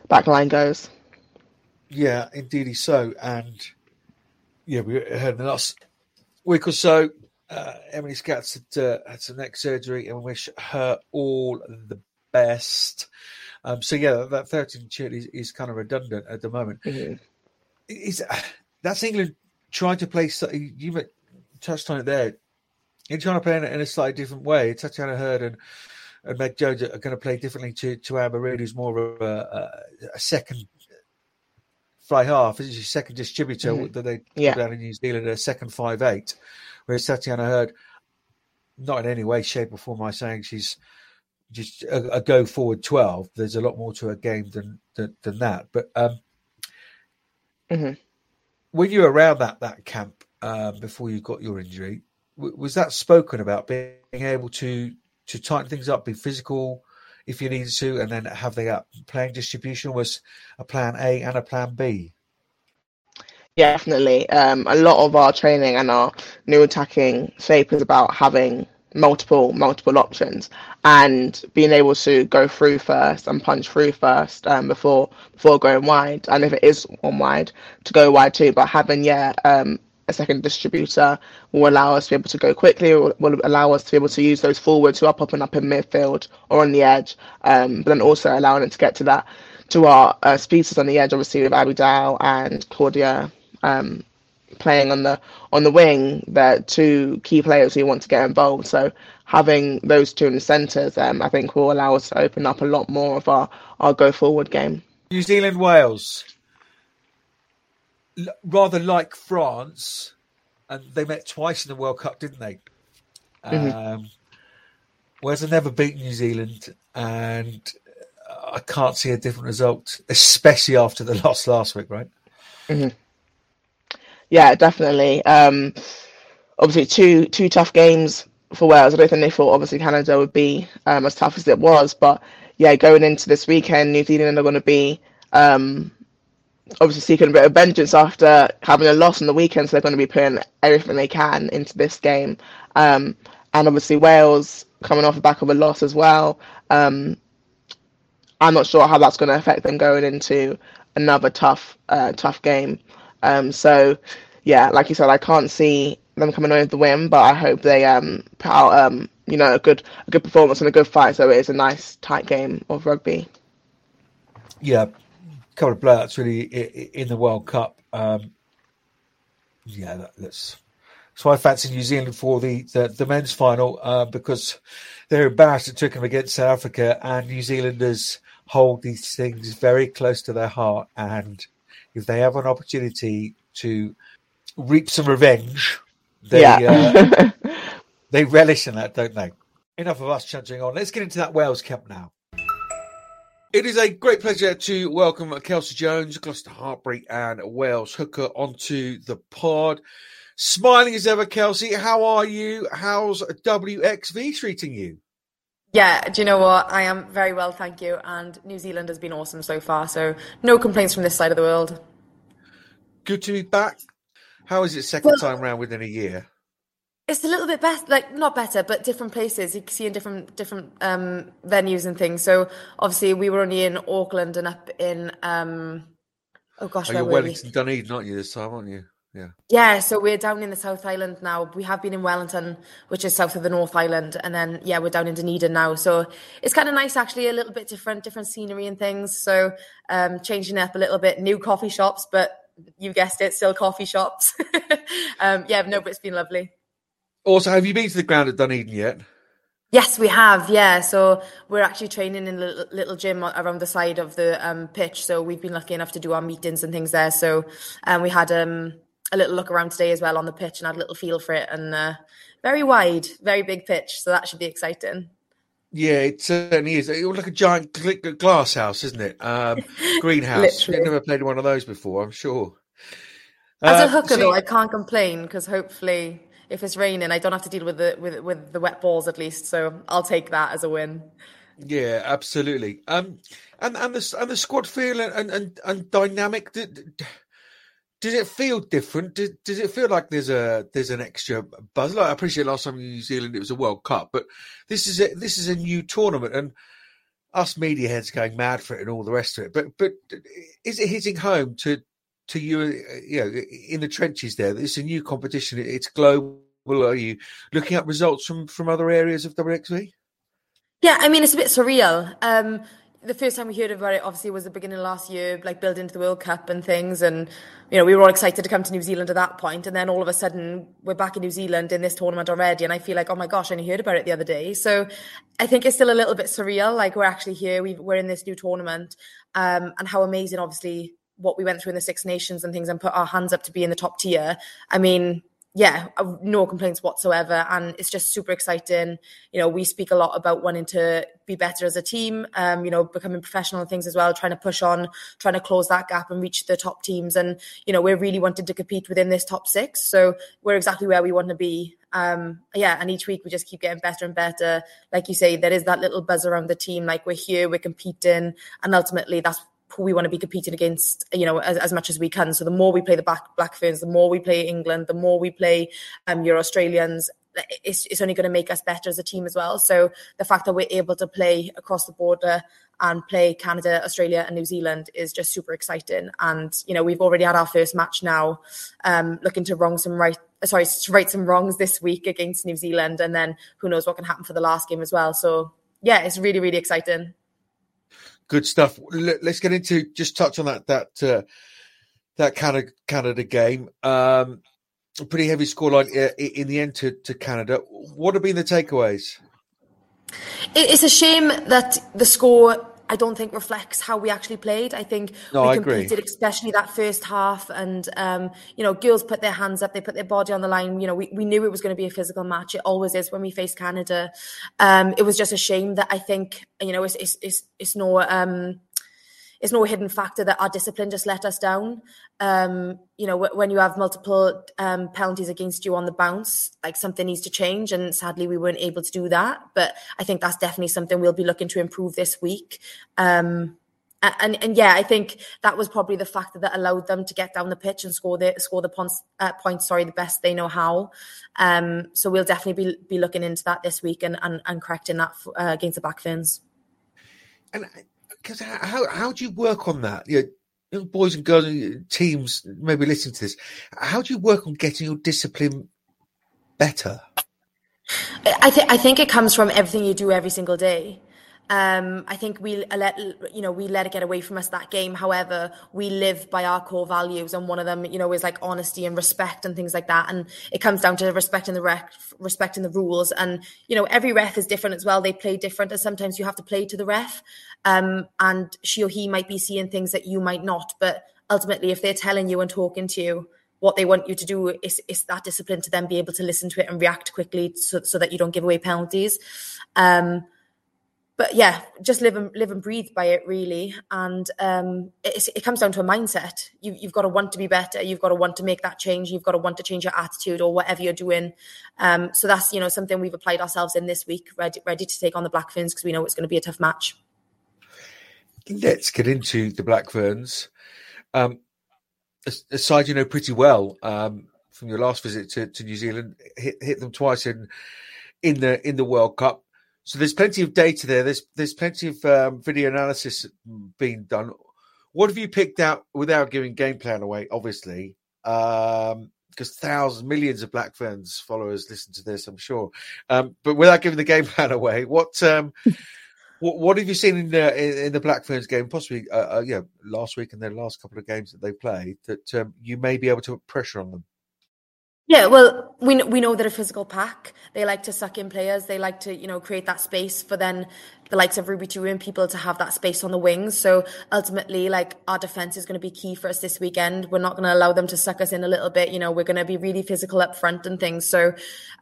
back line goes. Yeah, indeed so. And yeah, we heard in the last week or so, uh, Emily Scarratt had, uh, had some neck surgery and wish her all the best. Um, so yeah, that 13 chill is, is kind of redundant at the moment. Mm-hmm. Is (sighs) that's England trying to play? You touched on it there. You're trying to play in, in a slightly different way. Tatyana Heard and, and Meg Jones are going to play differently to to Amber Reed, who's more of a, a, a second fly half, is she second distributor mm-hmm. that they yeah. down in New Zealand, a second five eight, whereas Tatyana Heard, not in any way, shape, or form, I saying she's just a, a, go forward twelve. There's a lot more to a game than than, than that. But um, mm-hmm. when you were around that that camp uh, before you got your injury, w- was that spoken about being able to to tighten things up, be physical? if you needed to, and then have the playing distribution was a plan A and a plan B. Yeah, definitely. Um, a lot of our training and our new attacking shape is about having multiple multiple options and being able to go through first and punch through first um, before before going wide. And if it is one wide to go wide too. But having yeah um, a second distributor will allow us to be able to go quickly, will, allow us to be able to use those forwards who are popping up in midfield or on the edge, um, but then also allowing it to get to that to our uh, speedsters on the edge, obviously with Abby Dow and Claudia um, playing on the on the wing. They're two key players who want to get involved. So having those two in the centres, um, I think, will allow us to open up a lot more of our, our go forward game. New Zealand Wales rather like France, and they met twice in the World Cup, didn't they? Mm-hmm. Um, whereas I never beat New Zealand, and I can't see a different result, especially after the (laughs) loss last week, right? Mm-hmm. Yeah, definitely. Um, obviously, two two tough games for Wales. I don't think they thought obviously Canada would be um, as tough as it was, but yeah, going into this weekend, New Zealand are going to be um, obviously seeking a bit of vengeance after having a loss on the weekend, so they're going to be putting everything they can into this game. Um, and obviously Wales coming off the back of a loss as well. Um, I'm not sure how that's going to affect them going into another tough, uh, tough game. Um, so, yeah, like you said, I can't see them coming away with the win, but I hope they um, put out, um, you know, a good, a good performance and a good fight. So it is a nice, tight game of rugby. Yeah, couple of blowouts really in the World Cup. Um, yeah, that, that's why I fancy New Zealand for the the, the men's final uh, because they're embarrassed at them against South Africa, and New Zealanders hold these things very close to their heart. And if they have an opportunity to reap some revenge, they yeah. uh, (laughs) they relish in that, don't they? Enough of us chuntering on. Let's get into that Wales camp now. It is a great pleasure to welcome Kelsey Jones, Gloucester-Hartpury, and Wales hooker onto the pod. Smiling as ever, Kelsey. How are you? How's WXV treating you? Yeah, do you know what? I am very well, thank you. And New Zealand has been awesome so far, so no complaints from this side of the world. Good to be back. How is it second well, time round within a year? It's a little bit better, like not better, but different places. You can see in different different um, venues and things. So obviously, we were only in Auckland and up in um, oh gosh, oh, where you're Wellington Dunedin, aren't you? This time, aren't you? Yeah. Yeah. So we're down in the South Island now. We have been in Wellington, which is south of the North Island, and then yeah, we're down in Dunedin now. So it's kind of nice, actually, a little bit different, different scenery and things. So um, changing up a little bit, new coffee shops, but you guessed it, still coffee shops. (laughs) um, yeah, no, but it's been lovely. Also, have you been to the ground at Dunedin yet? Yes, we have. Yeah, so we're actually training in a little, little gym around the side of the um, pitch. So we've been lucky enough to do our meetings and things there. So um, we had um, a little look around today as well on the pitch and had a little feel for it. And uh, very wide, very big pitch, so that should be exciting. Yeah, it certainly is. It looks like a giant glass house, isn't it? Um, (laughs) greenhouse. I've never played one of those before. I'm sure. As a uh, hooker, though, I can't complain because hopefully, if it's raining, I don't have to deal with the with with the wet balls at least. So I'll take that as a win. Yeah, absolutely. Um, and and the and the squad feel and and, and dynamic. Does it feel different? Does, does it feel like there's a there's an extra buzz? Like I appreciate last time in New Zealand it was a World Cup, but this is a this is a new tournament, and us media heads going mad for it and all the rest of it. But but is it hitting home to to you? You know, in the trenches there, it's a new competition. It's global. Are you looking at results from from other areas of WXV? Yeah, I mean it's a bit surreal. Um, the first time we heard about it obviously was the beginning of last year, like building to the World Cup and things. And, you know, we were all excited to come to New Zealand at that point. And then all of a sudden we're back in New Zealand in this tournament already. And I feel like, oh my gosh, I only heard about it the other day. So I think it's still a little bit surreal. Like we're actually here, we are in this new tournament. Um, and how amazing, obviously, what we went through in the Six Nations and things and put our hands up to be in the top tier. I mean, yeah, uh, no complaints whatsoever. And it's just super exciting. You know, we speak a lot about wanting to be better as a team, um, you know, becoming professional and things as well, trying to push on, trying to close that gap and reach the top teams. And, you know, we're really wanting to compete within this top six. So we're exactly where we want to be. Um, yeah, and each week we just keep getting better and better. Like you say, there is that little buzz around the team, like we're here, we're competing, and ultimately that's we want to be competing against, you know, as, as much as we can. So the more we play the Black, Black Ferns, the more we play England, the more we play um, your Australians, it's, it's only going to make us better as a team as well. So the fact that we're able to play across the border and play Canada, Australia, and New Zealand is just super exciting. And you know, we've already had our first match now, um, looking to wrong some right, sorry, to right some wrongs this week against New Zealand, and then who knows what can happen for the last game as well. So yeah, it's really really exciting. Good stuff. Let's get into just touch on that that uh, that Canada Canada game. Um, pretty heavy scoreline uh, in the end to, to Canada. What have been the takeaways? It's a shame that the score I don't think reflects how we actually played. I think no, we competed, especially that first half, and um, you know, girls put their hands up, they put their body on the line. You know, we, we knew it was going to be a physical match. It always is when we face Canada. Um, it was just a shame that I think you know it's it's it's, it's no um, it's no hidden factor that our discipline just let us down. Um, you know, w- when you have multiple um, penalties against you on the bounce, like something needs to change. And sadly, we weren't able to do that. But I think that's definitely something we'll be looking to improve this week. Um, and, and yeah, I think that was probably the factor that allowed them to get down the pitch and score the score the points. Uh, points sorry, the best they know how. Um, so we'll definitely be be looking into that this week and and, and correcting that uh, against the Black Ferns. And because how how do you work on that? You know, boys and girls teams maybe listen to this. How do you work on getting your discipline better? I think I think it comes from everything you do every single day. Um, I think we let you know we let it get away from us that game. However, we live by our core values, and one of them, you know, is like honesty and respect and things like that. And it comes down to respecting the ref, respecting the rules. And you know, every ref is different as well. They play different, and sometimes you have to play to the ref. Um, and she or he might be seeing things that you might not. But ultimately, if they're telling you and talking to you, what they want you to do is, is that discipline to then be able to listen to it and react quickly so, so that you don't give away penalties. Um, but yeah, just live and live and breathe by it really. And um, it, it comes down to a mindset. You, you've got to want to be better. You've got to want to make that change. You've got to want to change your attitude or whatever you're doing. Um, so that's you know something we've applied ourselves in this week, ready ready to take on the Black Ferns because we know it's going to be a tough match. Let's get into the Black Ferns. Um, a, side you know pretty well um, from your last visit to, to New Zealand, hit, hit them twice in in the in the World Cup so there's plenty of data there. There's there's plenty of um, video analysis being done. What have you picked out without giving game plan away? Obviously, um, because thousands, millions of Black Ferns followers listen to this, I'm sure. Um, but without giving the game (laughs) plan away, what um, what, what have you seen in the in, in the Black Ferns game? Possibly, uh, uh, yeah, last week and their last couple of games that they played that um, you may be able to put pressure on them. Yeah, well, we we know they're a physical pack. They like to suck in players. They like to, you know, create that space for then the likes of Ruby Tui people to have that space on the wings. So ultimately, like our defense is going to be key for us this weekend. We're not going to allow them to suck us in a little bit. You know, we're going to be really physical up front and things. So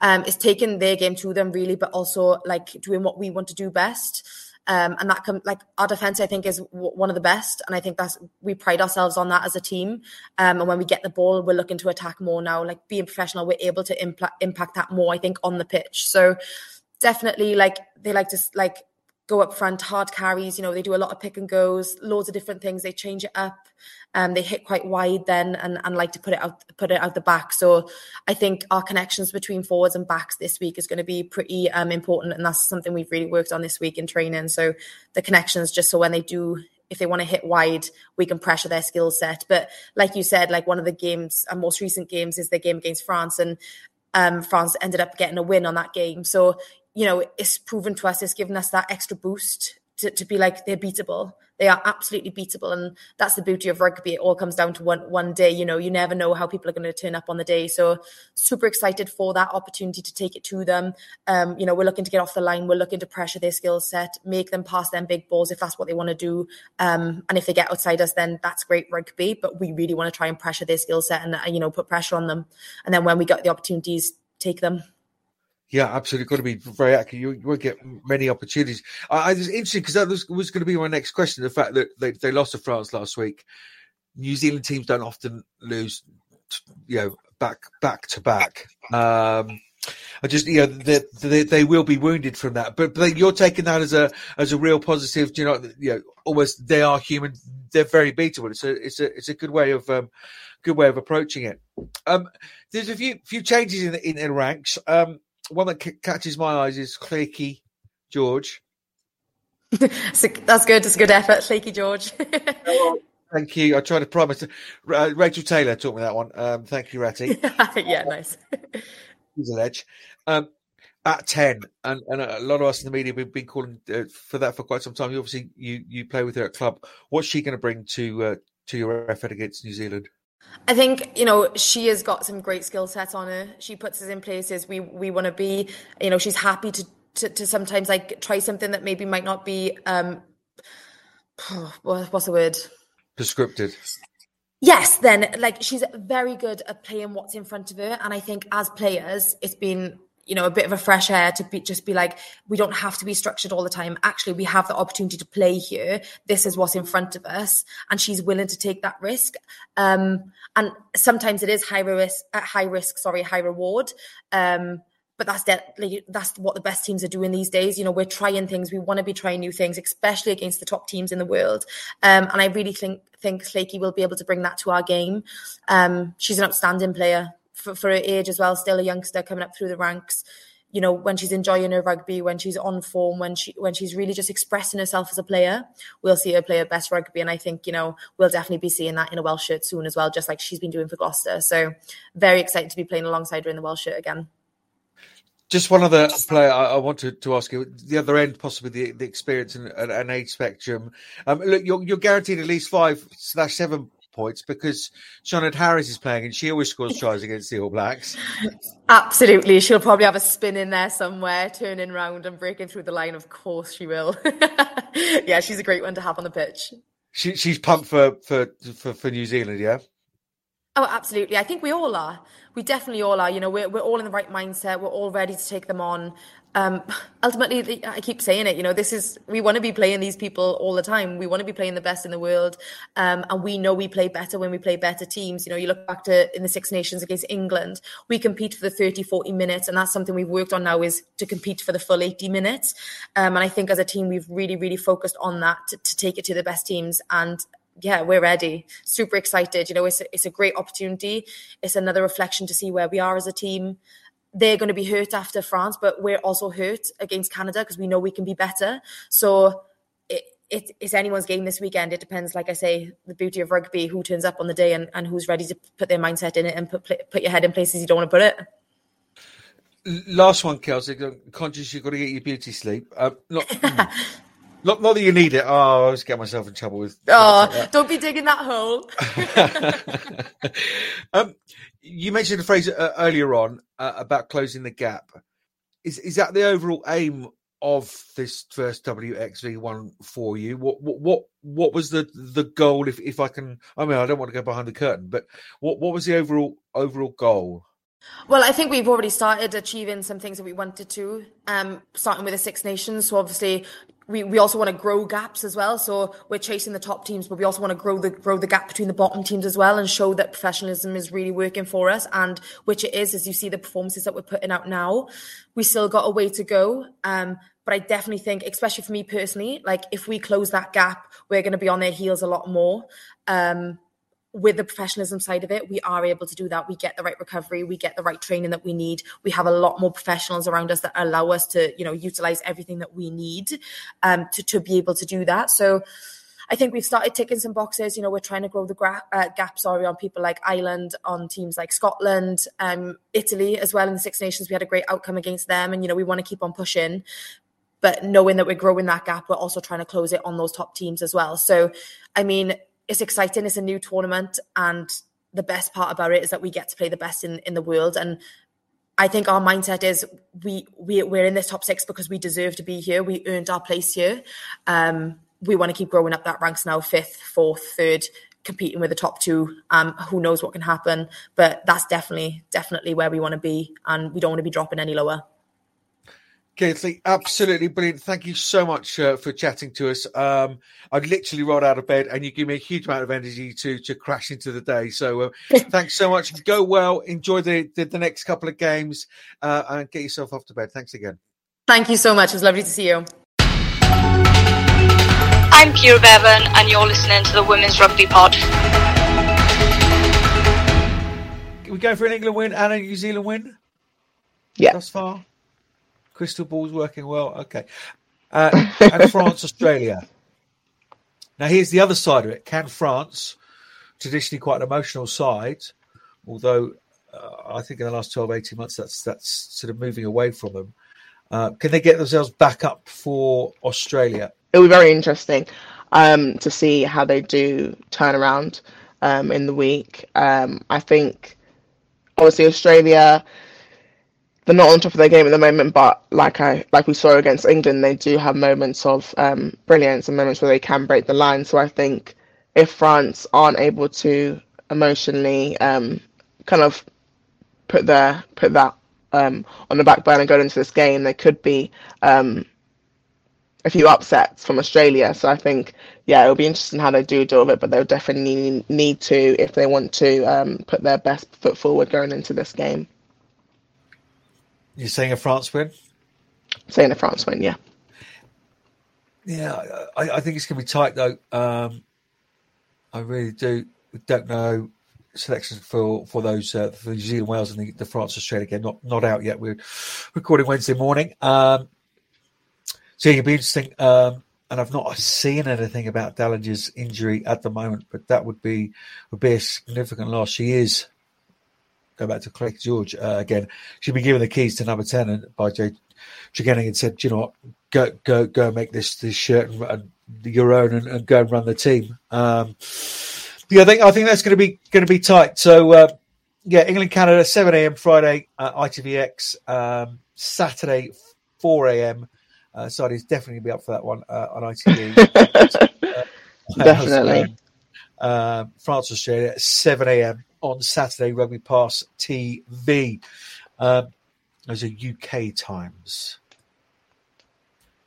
um, it's taking their game to them really, but also like doing what we want to do best. Um, and that can like our defense, I think, is w- one of the best, and I think that's we pride ourselves on that as a team. Um, and when we get the ball, we're looking to attack more now. Like being professional, we're able to impl- impact that more. I think on the pitch. So definitely, like they like to like go up front, hard carries. You know, they do a lot of pick and goes, loads of different things. They change it up. Um, they hit quite wide then and, and like to put it out put it out the back. So I think our connections between forwards and backs this week is going to be pretty um, important, and that's something we've really worked on this week in training. So the connections, just so when they do if they want to hit wide, we can pressure their skill set. But like you said, like one of the games, our most recent games is the game against France, and um, France ended up getting a win on that game. So you know, it's proven to us, it's given us that extra boost to, to be like they're beatable. They are absolutely beatable, and that's the beauty of rugby. It all comes down to one one day. You know, you never know how people are going to turn up on the day. So, super excited for that opportunity to take it to them. Um, you know, we're looking to get off the line. We're looking to pressure their skill set, make them pass them big balls if that's what they want to do. Um, and if they get outside us, then that's great rugby. But we really want to try and pressure their skill set and you know put pressure on them. And then when we get the opportunities, take them. Yeah, absolutely. Got to be very accurate. You, won't get many opportunities. I, I was interesting because that was, was, going to be my next question. The fact that they, they lost to France last week. New Zealand teams don't often lose, you know, back back to back. Um, I just, you know, they, they, they will be wounded from that. But, but you're taking that as a as a real positive. Do You know, you know, almost they are human. They're very beatable. It's a it's a it's a good way of um, good way of approaching it. Um, there's a few few changes in in, in ranks. Um, one that c- catches my eyes is Lleucu George. (laughs) so that's good. It's a good effort, Lleucu George. (laughs) thank you. I tried to promise. Uh, Rachel Taylor taught me that one. Um, thank you, Ratty. (laughs) yeah, nice. He's a ledge. Um, at 10 and, and a lot of us in the media have been calling uh, for that for quite some time you obviously you you play with her at club what's she going to bring to uh, to your effort against new zealand I think you know she has got some great skill sets on her. She puts us in places we we want to be. You know, she's happy to, to, to sometimes like try something that maybe might not be um (sighs) what's the word prescripted. Yes, then like she's very good at playing what's in front of her, and I think as players, it's been you know a bit of a fresh air to be just be like we don't have to be structured all the time actually we have the opportunity to play here this is what's in front of us and she's willing to take that risk um, and sometimes it is high risk uh, high risk sorry high reward um, but that's de- that's what the best teams are doing these days. You know, we're trying things. We want to be trying new things, especially against the top teams in the world. Um, and I really think think Flakey will be able to bring that to our game. Um, she's an outstanding player for, for her age as well, still a youngster coming up through the ranks. You know, when she's enjoying her rugby, when she's on form, when she when she's really just expressing herself as a player, we'll see her play her best rugby. And I think, you know, we'll definitely be seeing that in a Welsh shirt soon as well, just like she's been doing for Gloucester. So very excited to be playing alongside her in the Welsh shirt again. Just one other player I, I wanted to ask you, the other end, possibly the, the experience and, and, age spectrum. Um, look, you're, you're guaranteed at least five slash seven points because Sioned Harries is playing and she always scores tries against the All Blacks. (laughs) Absolutely. She'll probably have a spin in there somewhere, turning round and breaking through the line. Of course she will. (laughs) yeah, she's a great one to have on the pitch. She, she's pumped for, for, for, for New Zealand, yeah? Oh, absolutely. I think we all are. We definitely all are. You know, we're, we're all in the right mindset. We're all ready to take them on um, ultimately, I keep saying it. You know, this is we want to be playing these people all the time. We want to be playing the best in the world, um, and we know we play better when we play better teams. You know, you look back to in the Six Nations against England, we compete for the 30, 40 minutes, and that's something we've worked on now is to compete for the full 80 minutes. Um, and I think as a team, we've really, really focused on that to, to take it to the best teams. And yeah, we're ready. Super excited. You know, it's a, it's a great opportunity. It's another reflection to see where we are as a team they're going to be hurt after France, but we're also hurt against Canada because we know we can be better. So it, it, it's anyone's game this weekend. It depends, like I say, the beauty of rugby, who turns up on the day and, and who's ready to put their mindset in it and put put your head in places you don't want to put it. Last one, Kelsey. Conscious you've got to get your beauty sleep. Uh, not, (laughs) Not, not that you need it. Oh, I always get myself in trouble with. Oh, don't be digging that hole. (laughs) (laughs) um, you mentioned a phrase uh, earlier on uh, about closing the gap. Is is that the overall aim of this first WXV one for you? What what what what was the the goal? If if I can, I mean, I don't want to go behind the curtain, but what what was the overall overall goal? Well, I think we've already started achieving some things that we wanted to, um, starting with the Six Nations. So obviously, we, we also want to grow gaps as well. So we're chasing the top teams, but we also want to grow the grow the gap between the bottom teams as well and show that professionalism is really working for us. And which it is, as you see the performances that we're putting out now. We still got a way to go. Um, but I definitely think, especially for me personally, like if we close that gap, we're going to be on their heels a lot more. Um, with the professionalism side of it, we are able to do that. We get the right recovery, we get the right training that we need. We have a lot more professionals around us that allow us to, you know, utilize everything that we need um, to to be able to do that. So. I think we've started ticking some boxes. You know, we're trying to grow the gra- uh, gap, sorry, on people like Ireland, on teams like Scotland, um, Italy as well in the Six Nations. We had a great outcome against them, and you know, we want to keep on pushing. But knowing that we're growing that gap, we're also trying to close it on those top teams as well. So, I mean, it's exciting. It's a new tournament, and the best part about it is that we get to play the best in in the world. And I think our mindset is we we we're in this top six because we deserve to be here. We earned our place here. Um, we want to keep growing up that ranks now, fifth, fourth, third, competing with the top two. Um, who knows what can happen? But that's definitely definitely where we want to be, and we don't want to be dropping any lower. Kathleen, absolutely brilliant. Thank you so much uh, for chatting to us. Um, I'd literally rolled out of bed and you give me a huge amount of energy to to crash into the day. So uh, (laughs) thanks so much. Go well. Enjoy the, the, the next couple of games uh, and get yourself off to bed. Thanks again. Thank you so much. It was lovely to see you. I'm Pure Bevan and you're listening to the Women's Rugby Pod. we go for an England win and a New Zealand win? Yeah. Thus far? Crystal ball's working well. Okay. Uh, (laughs) and France, Australia. Now, here's the other side of it. Can France, traditionally quite an emotional side, although uh, I think in the last 12, 18 months that's that's sort of moving away from them, uh, can they get themselves back up for Australia? It'll be very interesting um, to see how they do turn around um, in the week. Um, I think, obviously, Australia they're not on top of their game at the moment, but like I like we saw against England, they do have moments of um, brilliance and moments where they can break the line. So I think if France aren't able to emotionally um, kind of put their put that um, on the back burner going into this game, there could be um, a few upsets from Australia. So I think yeah, it'll be interesting how they do deal with it, but they'll definitely need to if they want to um, put their best foot forward going into this game. You're saying a France win? Saying a France win, yeah. Yeah, I, I think it's going to be tight though. Um, I really do. We don't know selections for for those uh, for New Zealand, Wales, and the, the France Australia game not not out yet. We're recording Wednesday morning. Um, so it'll be interesting. Um, and I've not seen anything about Dallinger's injury at the moment, but that would be would be a significant loss. She is go back to Craig George uh, again. She'd be given the keys to number ten and by Jay Tregenning and said, you know what, go go go make this this shirt and, and your own and, and, go and run the team. Um, yeah, I think I think that's going to be going to be tight. So uh, yeah, England Canada seven a.m. Friday uh, ITVX um, Saturday four a.m. Uh, I'd definitely be up for that one uh, on ITV. (laughs) definitely. (laughs) Um, France Australia seven a.m on Saturday, Rugby Pass TV. Um, those are UK times.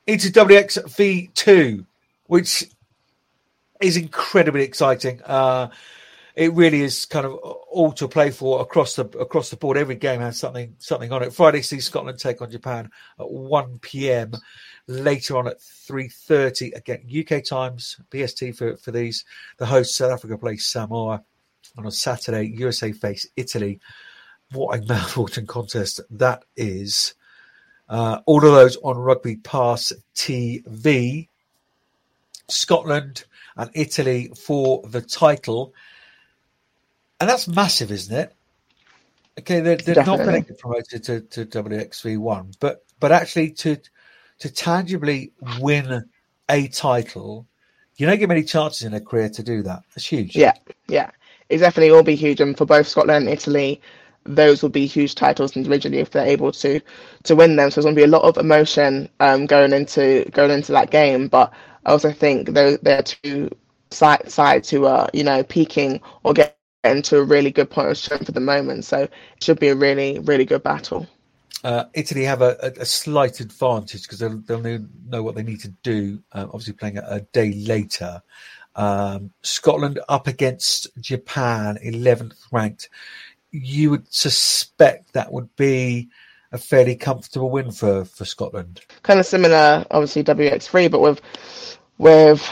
Into WXV2, which is incredibly exciting. Uh, it really is kind of all to play for across the across the board. Every game has something something on it. Friday sees Scotland take on Japan at one p.m. Later on at three thirty again UK times BST for for these. The host South Africa plays Samoa on Saturday, USA face Italy. What a (laughs) mouthwatering contest that is. Uh, all of those on Rugby Pass TV. Scotland and Italy for the title. And that's massive, isn't it? Okay, they're, they're not going to get promoted to, to WXV1, but but actually to to tangibly win a title, you don't get many chances in a career to do that. That's huge. Yeah, yeah, it definitely will be huge, and for both Scotland and Italy, those will be huge titles individually if they're able to to win them. So there's going to be a lot of emotion um, going into going into that game. But I also think there there are two sides who are you know peaking or getting to a really good point of strength at the moment. So it should be a really really good battle. Uh, Italy have a, a, a slight advantage because they'll, they'll know, what they need to do. Um, obviously, playing a, a day later. Um, Scotland up against Japan, 11th ranked you would suspect that would be a fairly comfortable win for, for Scotland. Kind of similar, obviously WX3, but with with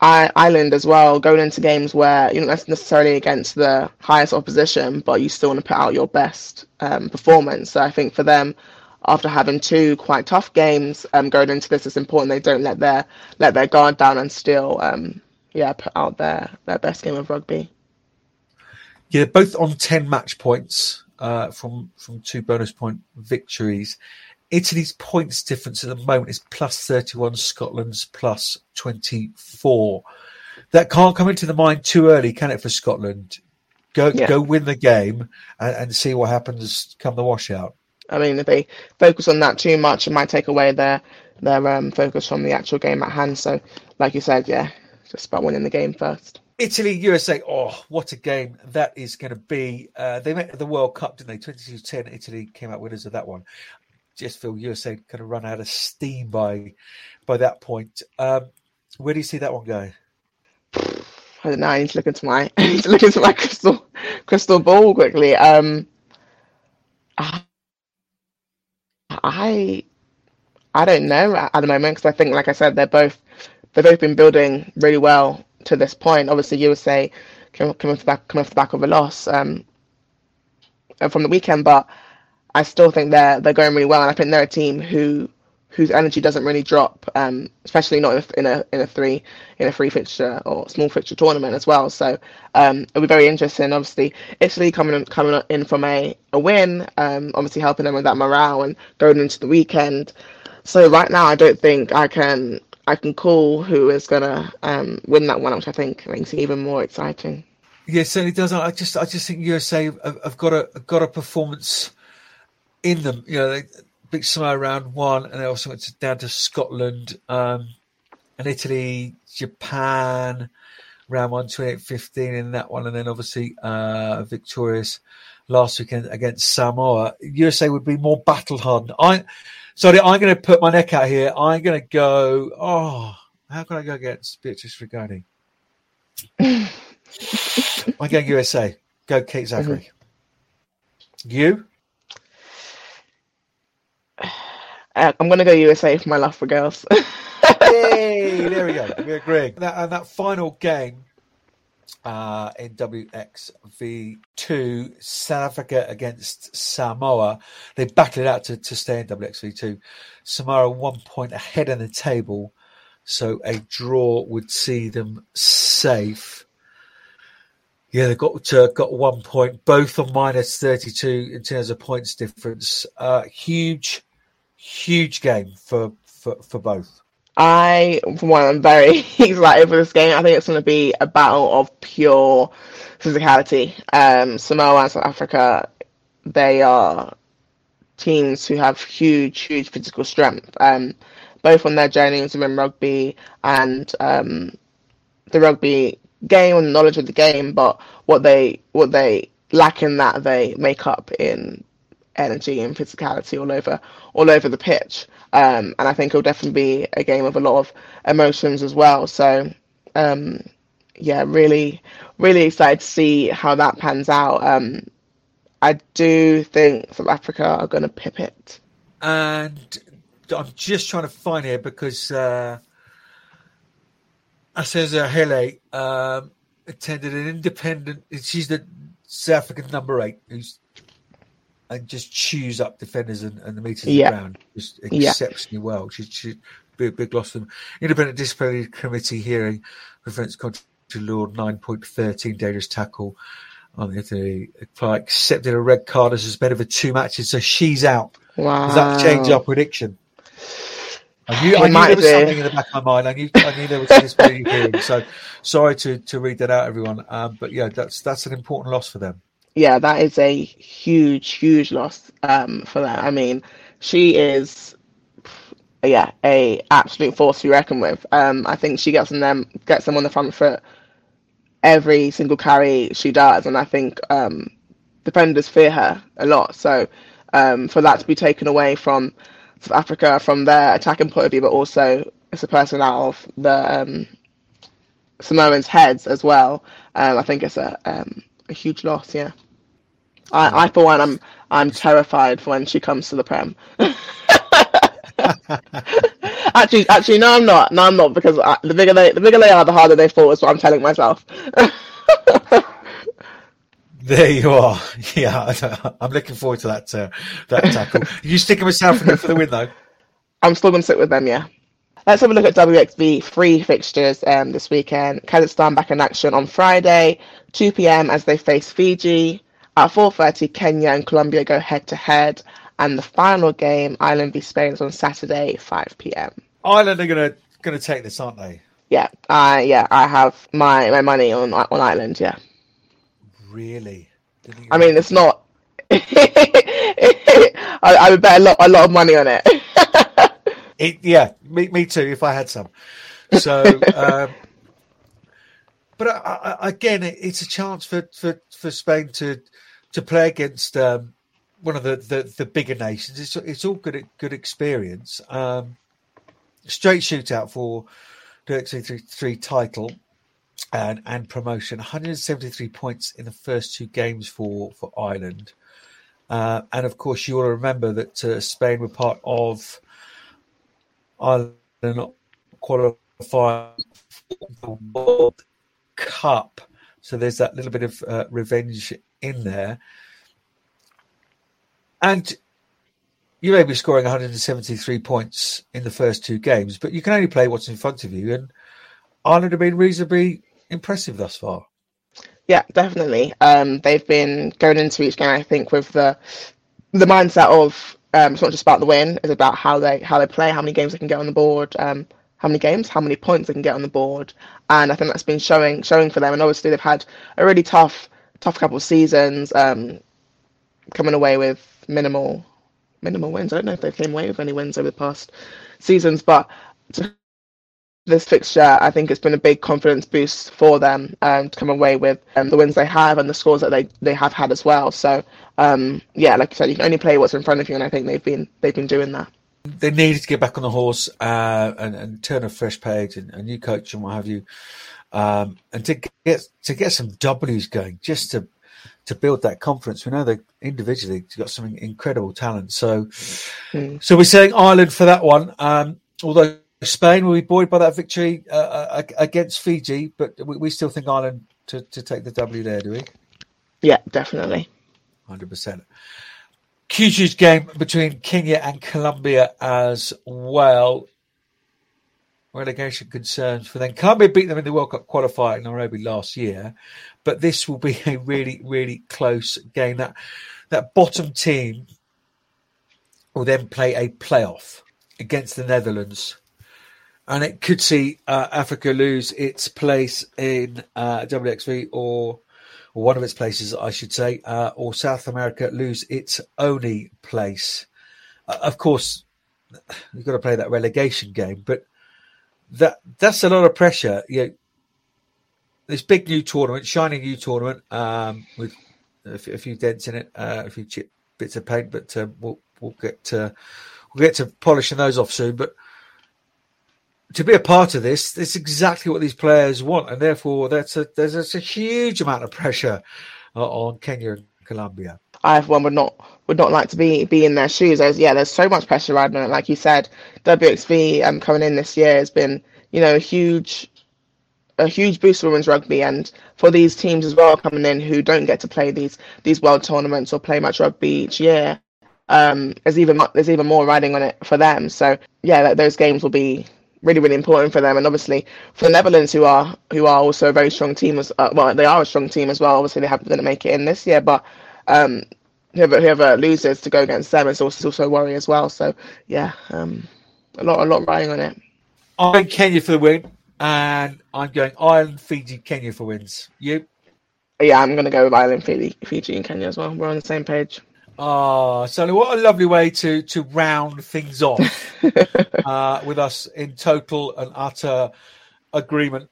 Ireland as well, going into games where you're not necessarily against the highest opposition, but you still want to put out your best um, performance. So I think for them, after having two quite tough games um, going into this, it's important they don't let their let their guard down and still, um, yeah, put out their their best game of rugby. Yeah, both on ten match points uh, from from two bonus point victories. Italy's points difference at the moment is plus thirty one. Scotland's plus twenty four. That can't come into the mind too early, can it? For Scotland, go yeah. go win the game and, and see what happens come the washout. I mean, if they focus on that too much, it might take away their their um, focus from the actual game at hand. So, like you said, yeah, just about winning the game first. Italy, USA. Oh, what a game that is going to be. Uh, they met at the World Cup, didn't they? 22 10. Italy came out winners of that one. Just feel USA kind of run out of steam by by that point. Um, where do you see that one going? I don't know. I need to look into my (laughs) I need to look into my crystal crystal ball quickly. Um, I I I don't know at the moment because I think, like I said, they're both they've both been building really well to this point. Obviously, USA coming come off the back coming off the back of a loss um, from the weekend, but I still think they're they're going really well, and I think they're a team who whose energy doesn't really drop, um, especially not in a, in a three in a free fixture or small fixture tournament as well. So um, it'll be very interesting. Obviously, Italy coming coming in from a a win, um, obviously helping them with that morale and going into the weekend. So right now, I don't think I can I can call who is gonna um, win that one, which I think makes it even more exciting. Yeah, certainly does. I just, I just think USA have, have got a have got a performance in them. You know, they beat Samoa round one, and they also went to, down to Scotland um, and Italy, Japan, round one, 28-15 in that one, and then obviously uh, victorious last weekend against Samoa. USA would be more battle hardened. I Sorry, I'm going to put my neck out here. I'm going to go. Oh, how can I go against Beatrice Rigoni? (laughs) I'm going USA. Go Kate Zackary. Mm-hmm. You? Uh, I'm going to go USA for my love for girls. (laughs) Yay! There we go. We agree. That, and that final game uh, in WXV2, South Africa against Samoa. They battled it out to, to stay in WXV2. Samoa one point ahead in the table, so a draw would see them safe. Yeah, they got uh, got one point, both on minus thirty two in terms of points difference. Uh, huge, huge game for for, for both. I, for one, I'm very (laughs) excited for this game. I think it's going to be a battle of pure physicality. Um, Samoa and South Africa, they are teams who have huge, huge physical strength, um, both on their journeys within rugby and um, the rugby game and knowledge of the game. But what they what they lack in that, they make up in energy and physicality all over all over the pitch. Um, and I think it'll definitely be a game of a lot of emotions as well. So, um, yeah, really, really excited to see how that pans out. Um, I do think South Africa are going to pip it. And I'm just trying to find here because uh, Aseza Hele um, attended an independent. She's the South African number eight, who's and just chews up defenders and, and the meters yeah. around just exceptionally yeah. well. She she be a big loss. to Them independent disciplinary committee hearing prevents to law nine point thirteen dangerous tackle on the apply accepted a red card as suspended for two matches, so she's out. Wow. Does that change our prediction? I knew, I knew there was do. something in the back of my mind. I knew, I knew there was this hearing. So sorry to, to read that out, everyone. Um, but yeah, that's that's an important loss for them. Yeah, that is a huge, huge loss um, for that. I mean, she is, yeah, a absolute force to be reckoned with. Um, I think she gets them gets them on the front foot every single carry she does, and I think um, defenders fear her a lot. So um, for that to be taken away from South Africa from their attacking point of view, but also it's a person out of the um, Samoans' heads as well. Um, I think it's a a huge loss. Yeah, I, I for one, I'm I'm terrified for when she comes to the Prem. (laughs) actually, actually, no, I'm not. No, I'm not because I, the bigger they, the bigger they are, the harder they fall. Is what I'm telling myself. (laughs) There you are. (laughs) Yeah, I'm looking forward to that uh, that tackle. you sticking with South Africa for the win, though? I'm still going to sit with them. Yeah. Let's have a look at WXV free fixtures um, this weekend. Kazakhstan back in action on Friday, 2 p.m. as they face Fiji. At 4:30, Kenya and Colombia go head to head, and the final game, Ireland v Spain, is on Saturday, 5 p.m. Ireland are going to going to take this, aren't they? Yeah, I uh, yeah, I have my my money on on Ireland. Yeah. Really? I mean, it's not. (laughs) I, I would bet a lot, a lot of money on it. (laughs) it yeah, me, me too. If I had some. So, (laughs) um, but I, I, again, it, it's a chance for, for, for Spain to to play against um, one of the, the, the, bigger nations. It's it's all good good experience. Um, straight shootout for the X3 title and, and promotion. 173 points in the first two games for for Ireland, uh, and of course you will remember that uh, Spain were part of Ireland qualifying for the World Cup. So there's that little bit of uh, revenge in there, and you may be scoring 173 points in the first two games, but you can only play what's in front of you. And Ireland have been reasonably impressive thus far. Yeah, definitely. Um, they've been going into each game, I think, with the the mindset of um, it's not just about the win; it's about how they how they play, how many games they can get on the board, um, how many games, how many points they can get on the board, and I think that's been showing showing for them. And obviously, they've had a really tough tough couple of seasons, um, coming away with minimal minimal wins. I don't know if they came away with any wins over the past seasons, but to this fixture, I think it's been a big confidence boost for them um, to come away with um, the wins they have and the scores that they, they have had as well. So um, yeah, like you said, you can only play what's in front of you, and I think they've been they've been doing that. They needed to get back on the horse uh, and, and, turn a fresh page and a new coach and what have you, um, and to get to get some W's going, just to to build that confidence. We know they individually got some incredible talent. So, mm. so we're saying Ireland for that one. Um, although Spain will be buoyed by that victory uh, uh against Fiji, but we, we, still think Ireland to, to take the W there, do we? Yeah, definitely. 100%. Huge game between Kenya and Colombia as well. Relegation concerns for them. Colombia beat them in the World Cup qualifier in Nairobi last year, but this will be (laughs) a really, really close game. That that bottom team will then play a playoff against the Netherlands and it could see uh, Africa lose its place in uh, WXV or, or one of its places, I should say, uh, or South America lose its only place. Uh, of course, you've got to play that relegation game, but that that's a lot of pressure. You know, this big new tournament, shining new tournament um, with a, f- a few dents in it, uh, a few chip bits of paint, but um, we'll we'll get to, we'll get to polishing those off soon, but to be a part of this, it's exactly what these players want, and therefore that's a there's a, a huge amount of pressure uh, on Kenya and Colombia. I, for one, would not would not like to be be in their shoes. There's, yeah, there's so much pressure riding on it. Like you said, WXV um, coming in this year has been, you know, a huge a huge boost for women's rugby, and for these teams as well coming in who don't get to play these these world tournaments or play much rugby each year. Um, there's even there's even more riding on it for them. So yeah, those games will be really really important for them and obviously for the Netherlands who are who are also a very strong team as uh, well they are a strong team as well obviously they haven't going to make it in this year but um whoever whoever loses to go against them is also, also a worry as well so yeah um a lot, a lot riding on it. I'm Kenya for the win, and I'm going Ireland, Fiji, Kenya for wins. You? Yeah, I'm gonna go with Ireland, Fiji, Fiji, and Kenya as well. We're on the same page. Ah, so what a lovely way to to round things off (laughs) uh, with us in total and utter agreement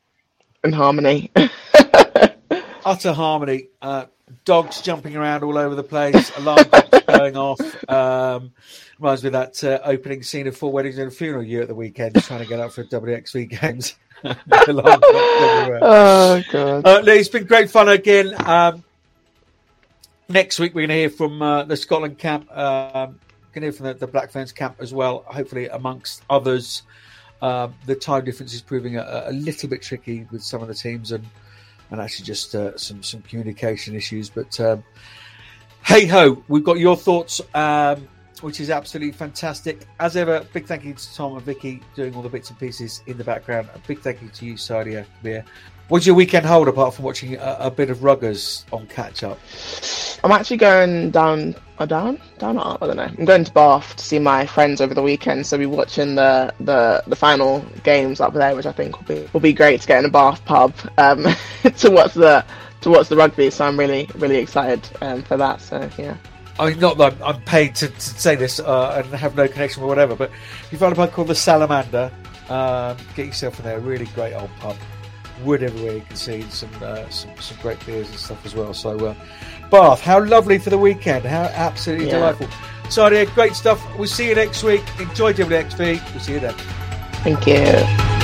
and harmony. (laughs) utter harmony. Uh, dogs jumping around all over the place, alarm clocks (laughs) going off. Um, reminds me of that uh, opening scene of Four Weddings and a Funeral You at the weekend, trying to get up for WXV games. oh, God. Uh, it's been great fun again. Um, next week, we're going to hear from uh, the Scotland camp. Um, going to hear from the, the Black Ferns camp as well, hopefully, amongst others. Um, the time difference is proving a, a, little bit tricky with some of the teams and and actually just uh, some some communication issues. But um, hey ho, we've got your thoughts, um, which is absolutely fantastic. As ever, big thank you to Tom and Vicky doing all the bits and pieces in the background. A big thank you to you, Sadia Kabeya. What's your weekend hold apart from watching a, a bit of Ruggers on catch up? I'm actually going down, or uh, down, down or I don't know. I'm going to Bath to see my friends over the weekend, so we're watching the, the, the final games up there, which I think will be will be great to get in a Bath pub um, (laughs) to watch the to watch the rugby. So I'm really really excited um, for that. So yeah. I mean, not that I'm, I'm paid to, to, say this uh, and have no connection or whatever, but if you find a pub called the Salamander, um, get yourself in there. Really great old pub wood everywhere you can see some uh, some, some great beers and stuff as well. So uh, Bath, how lovely for the weekend! How absolutely yeah. delightful. So yeah, great stuff. We'll see you next week. Enjoy WXV. We'll see you then. Thank you.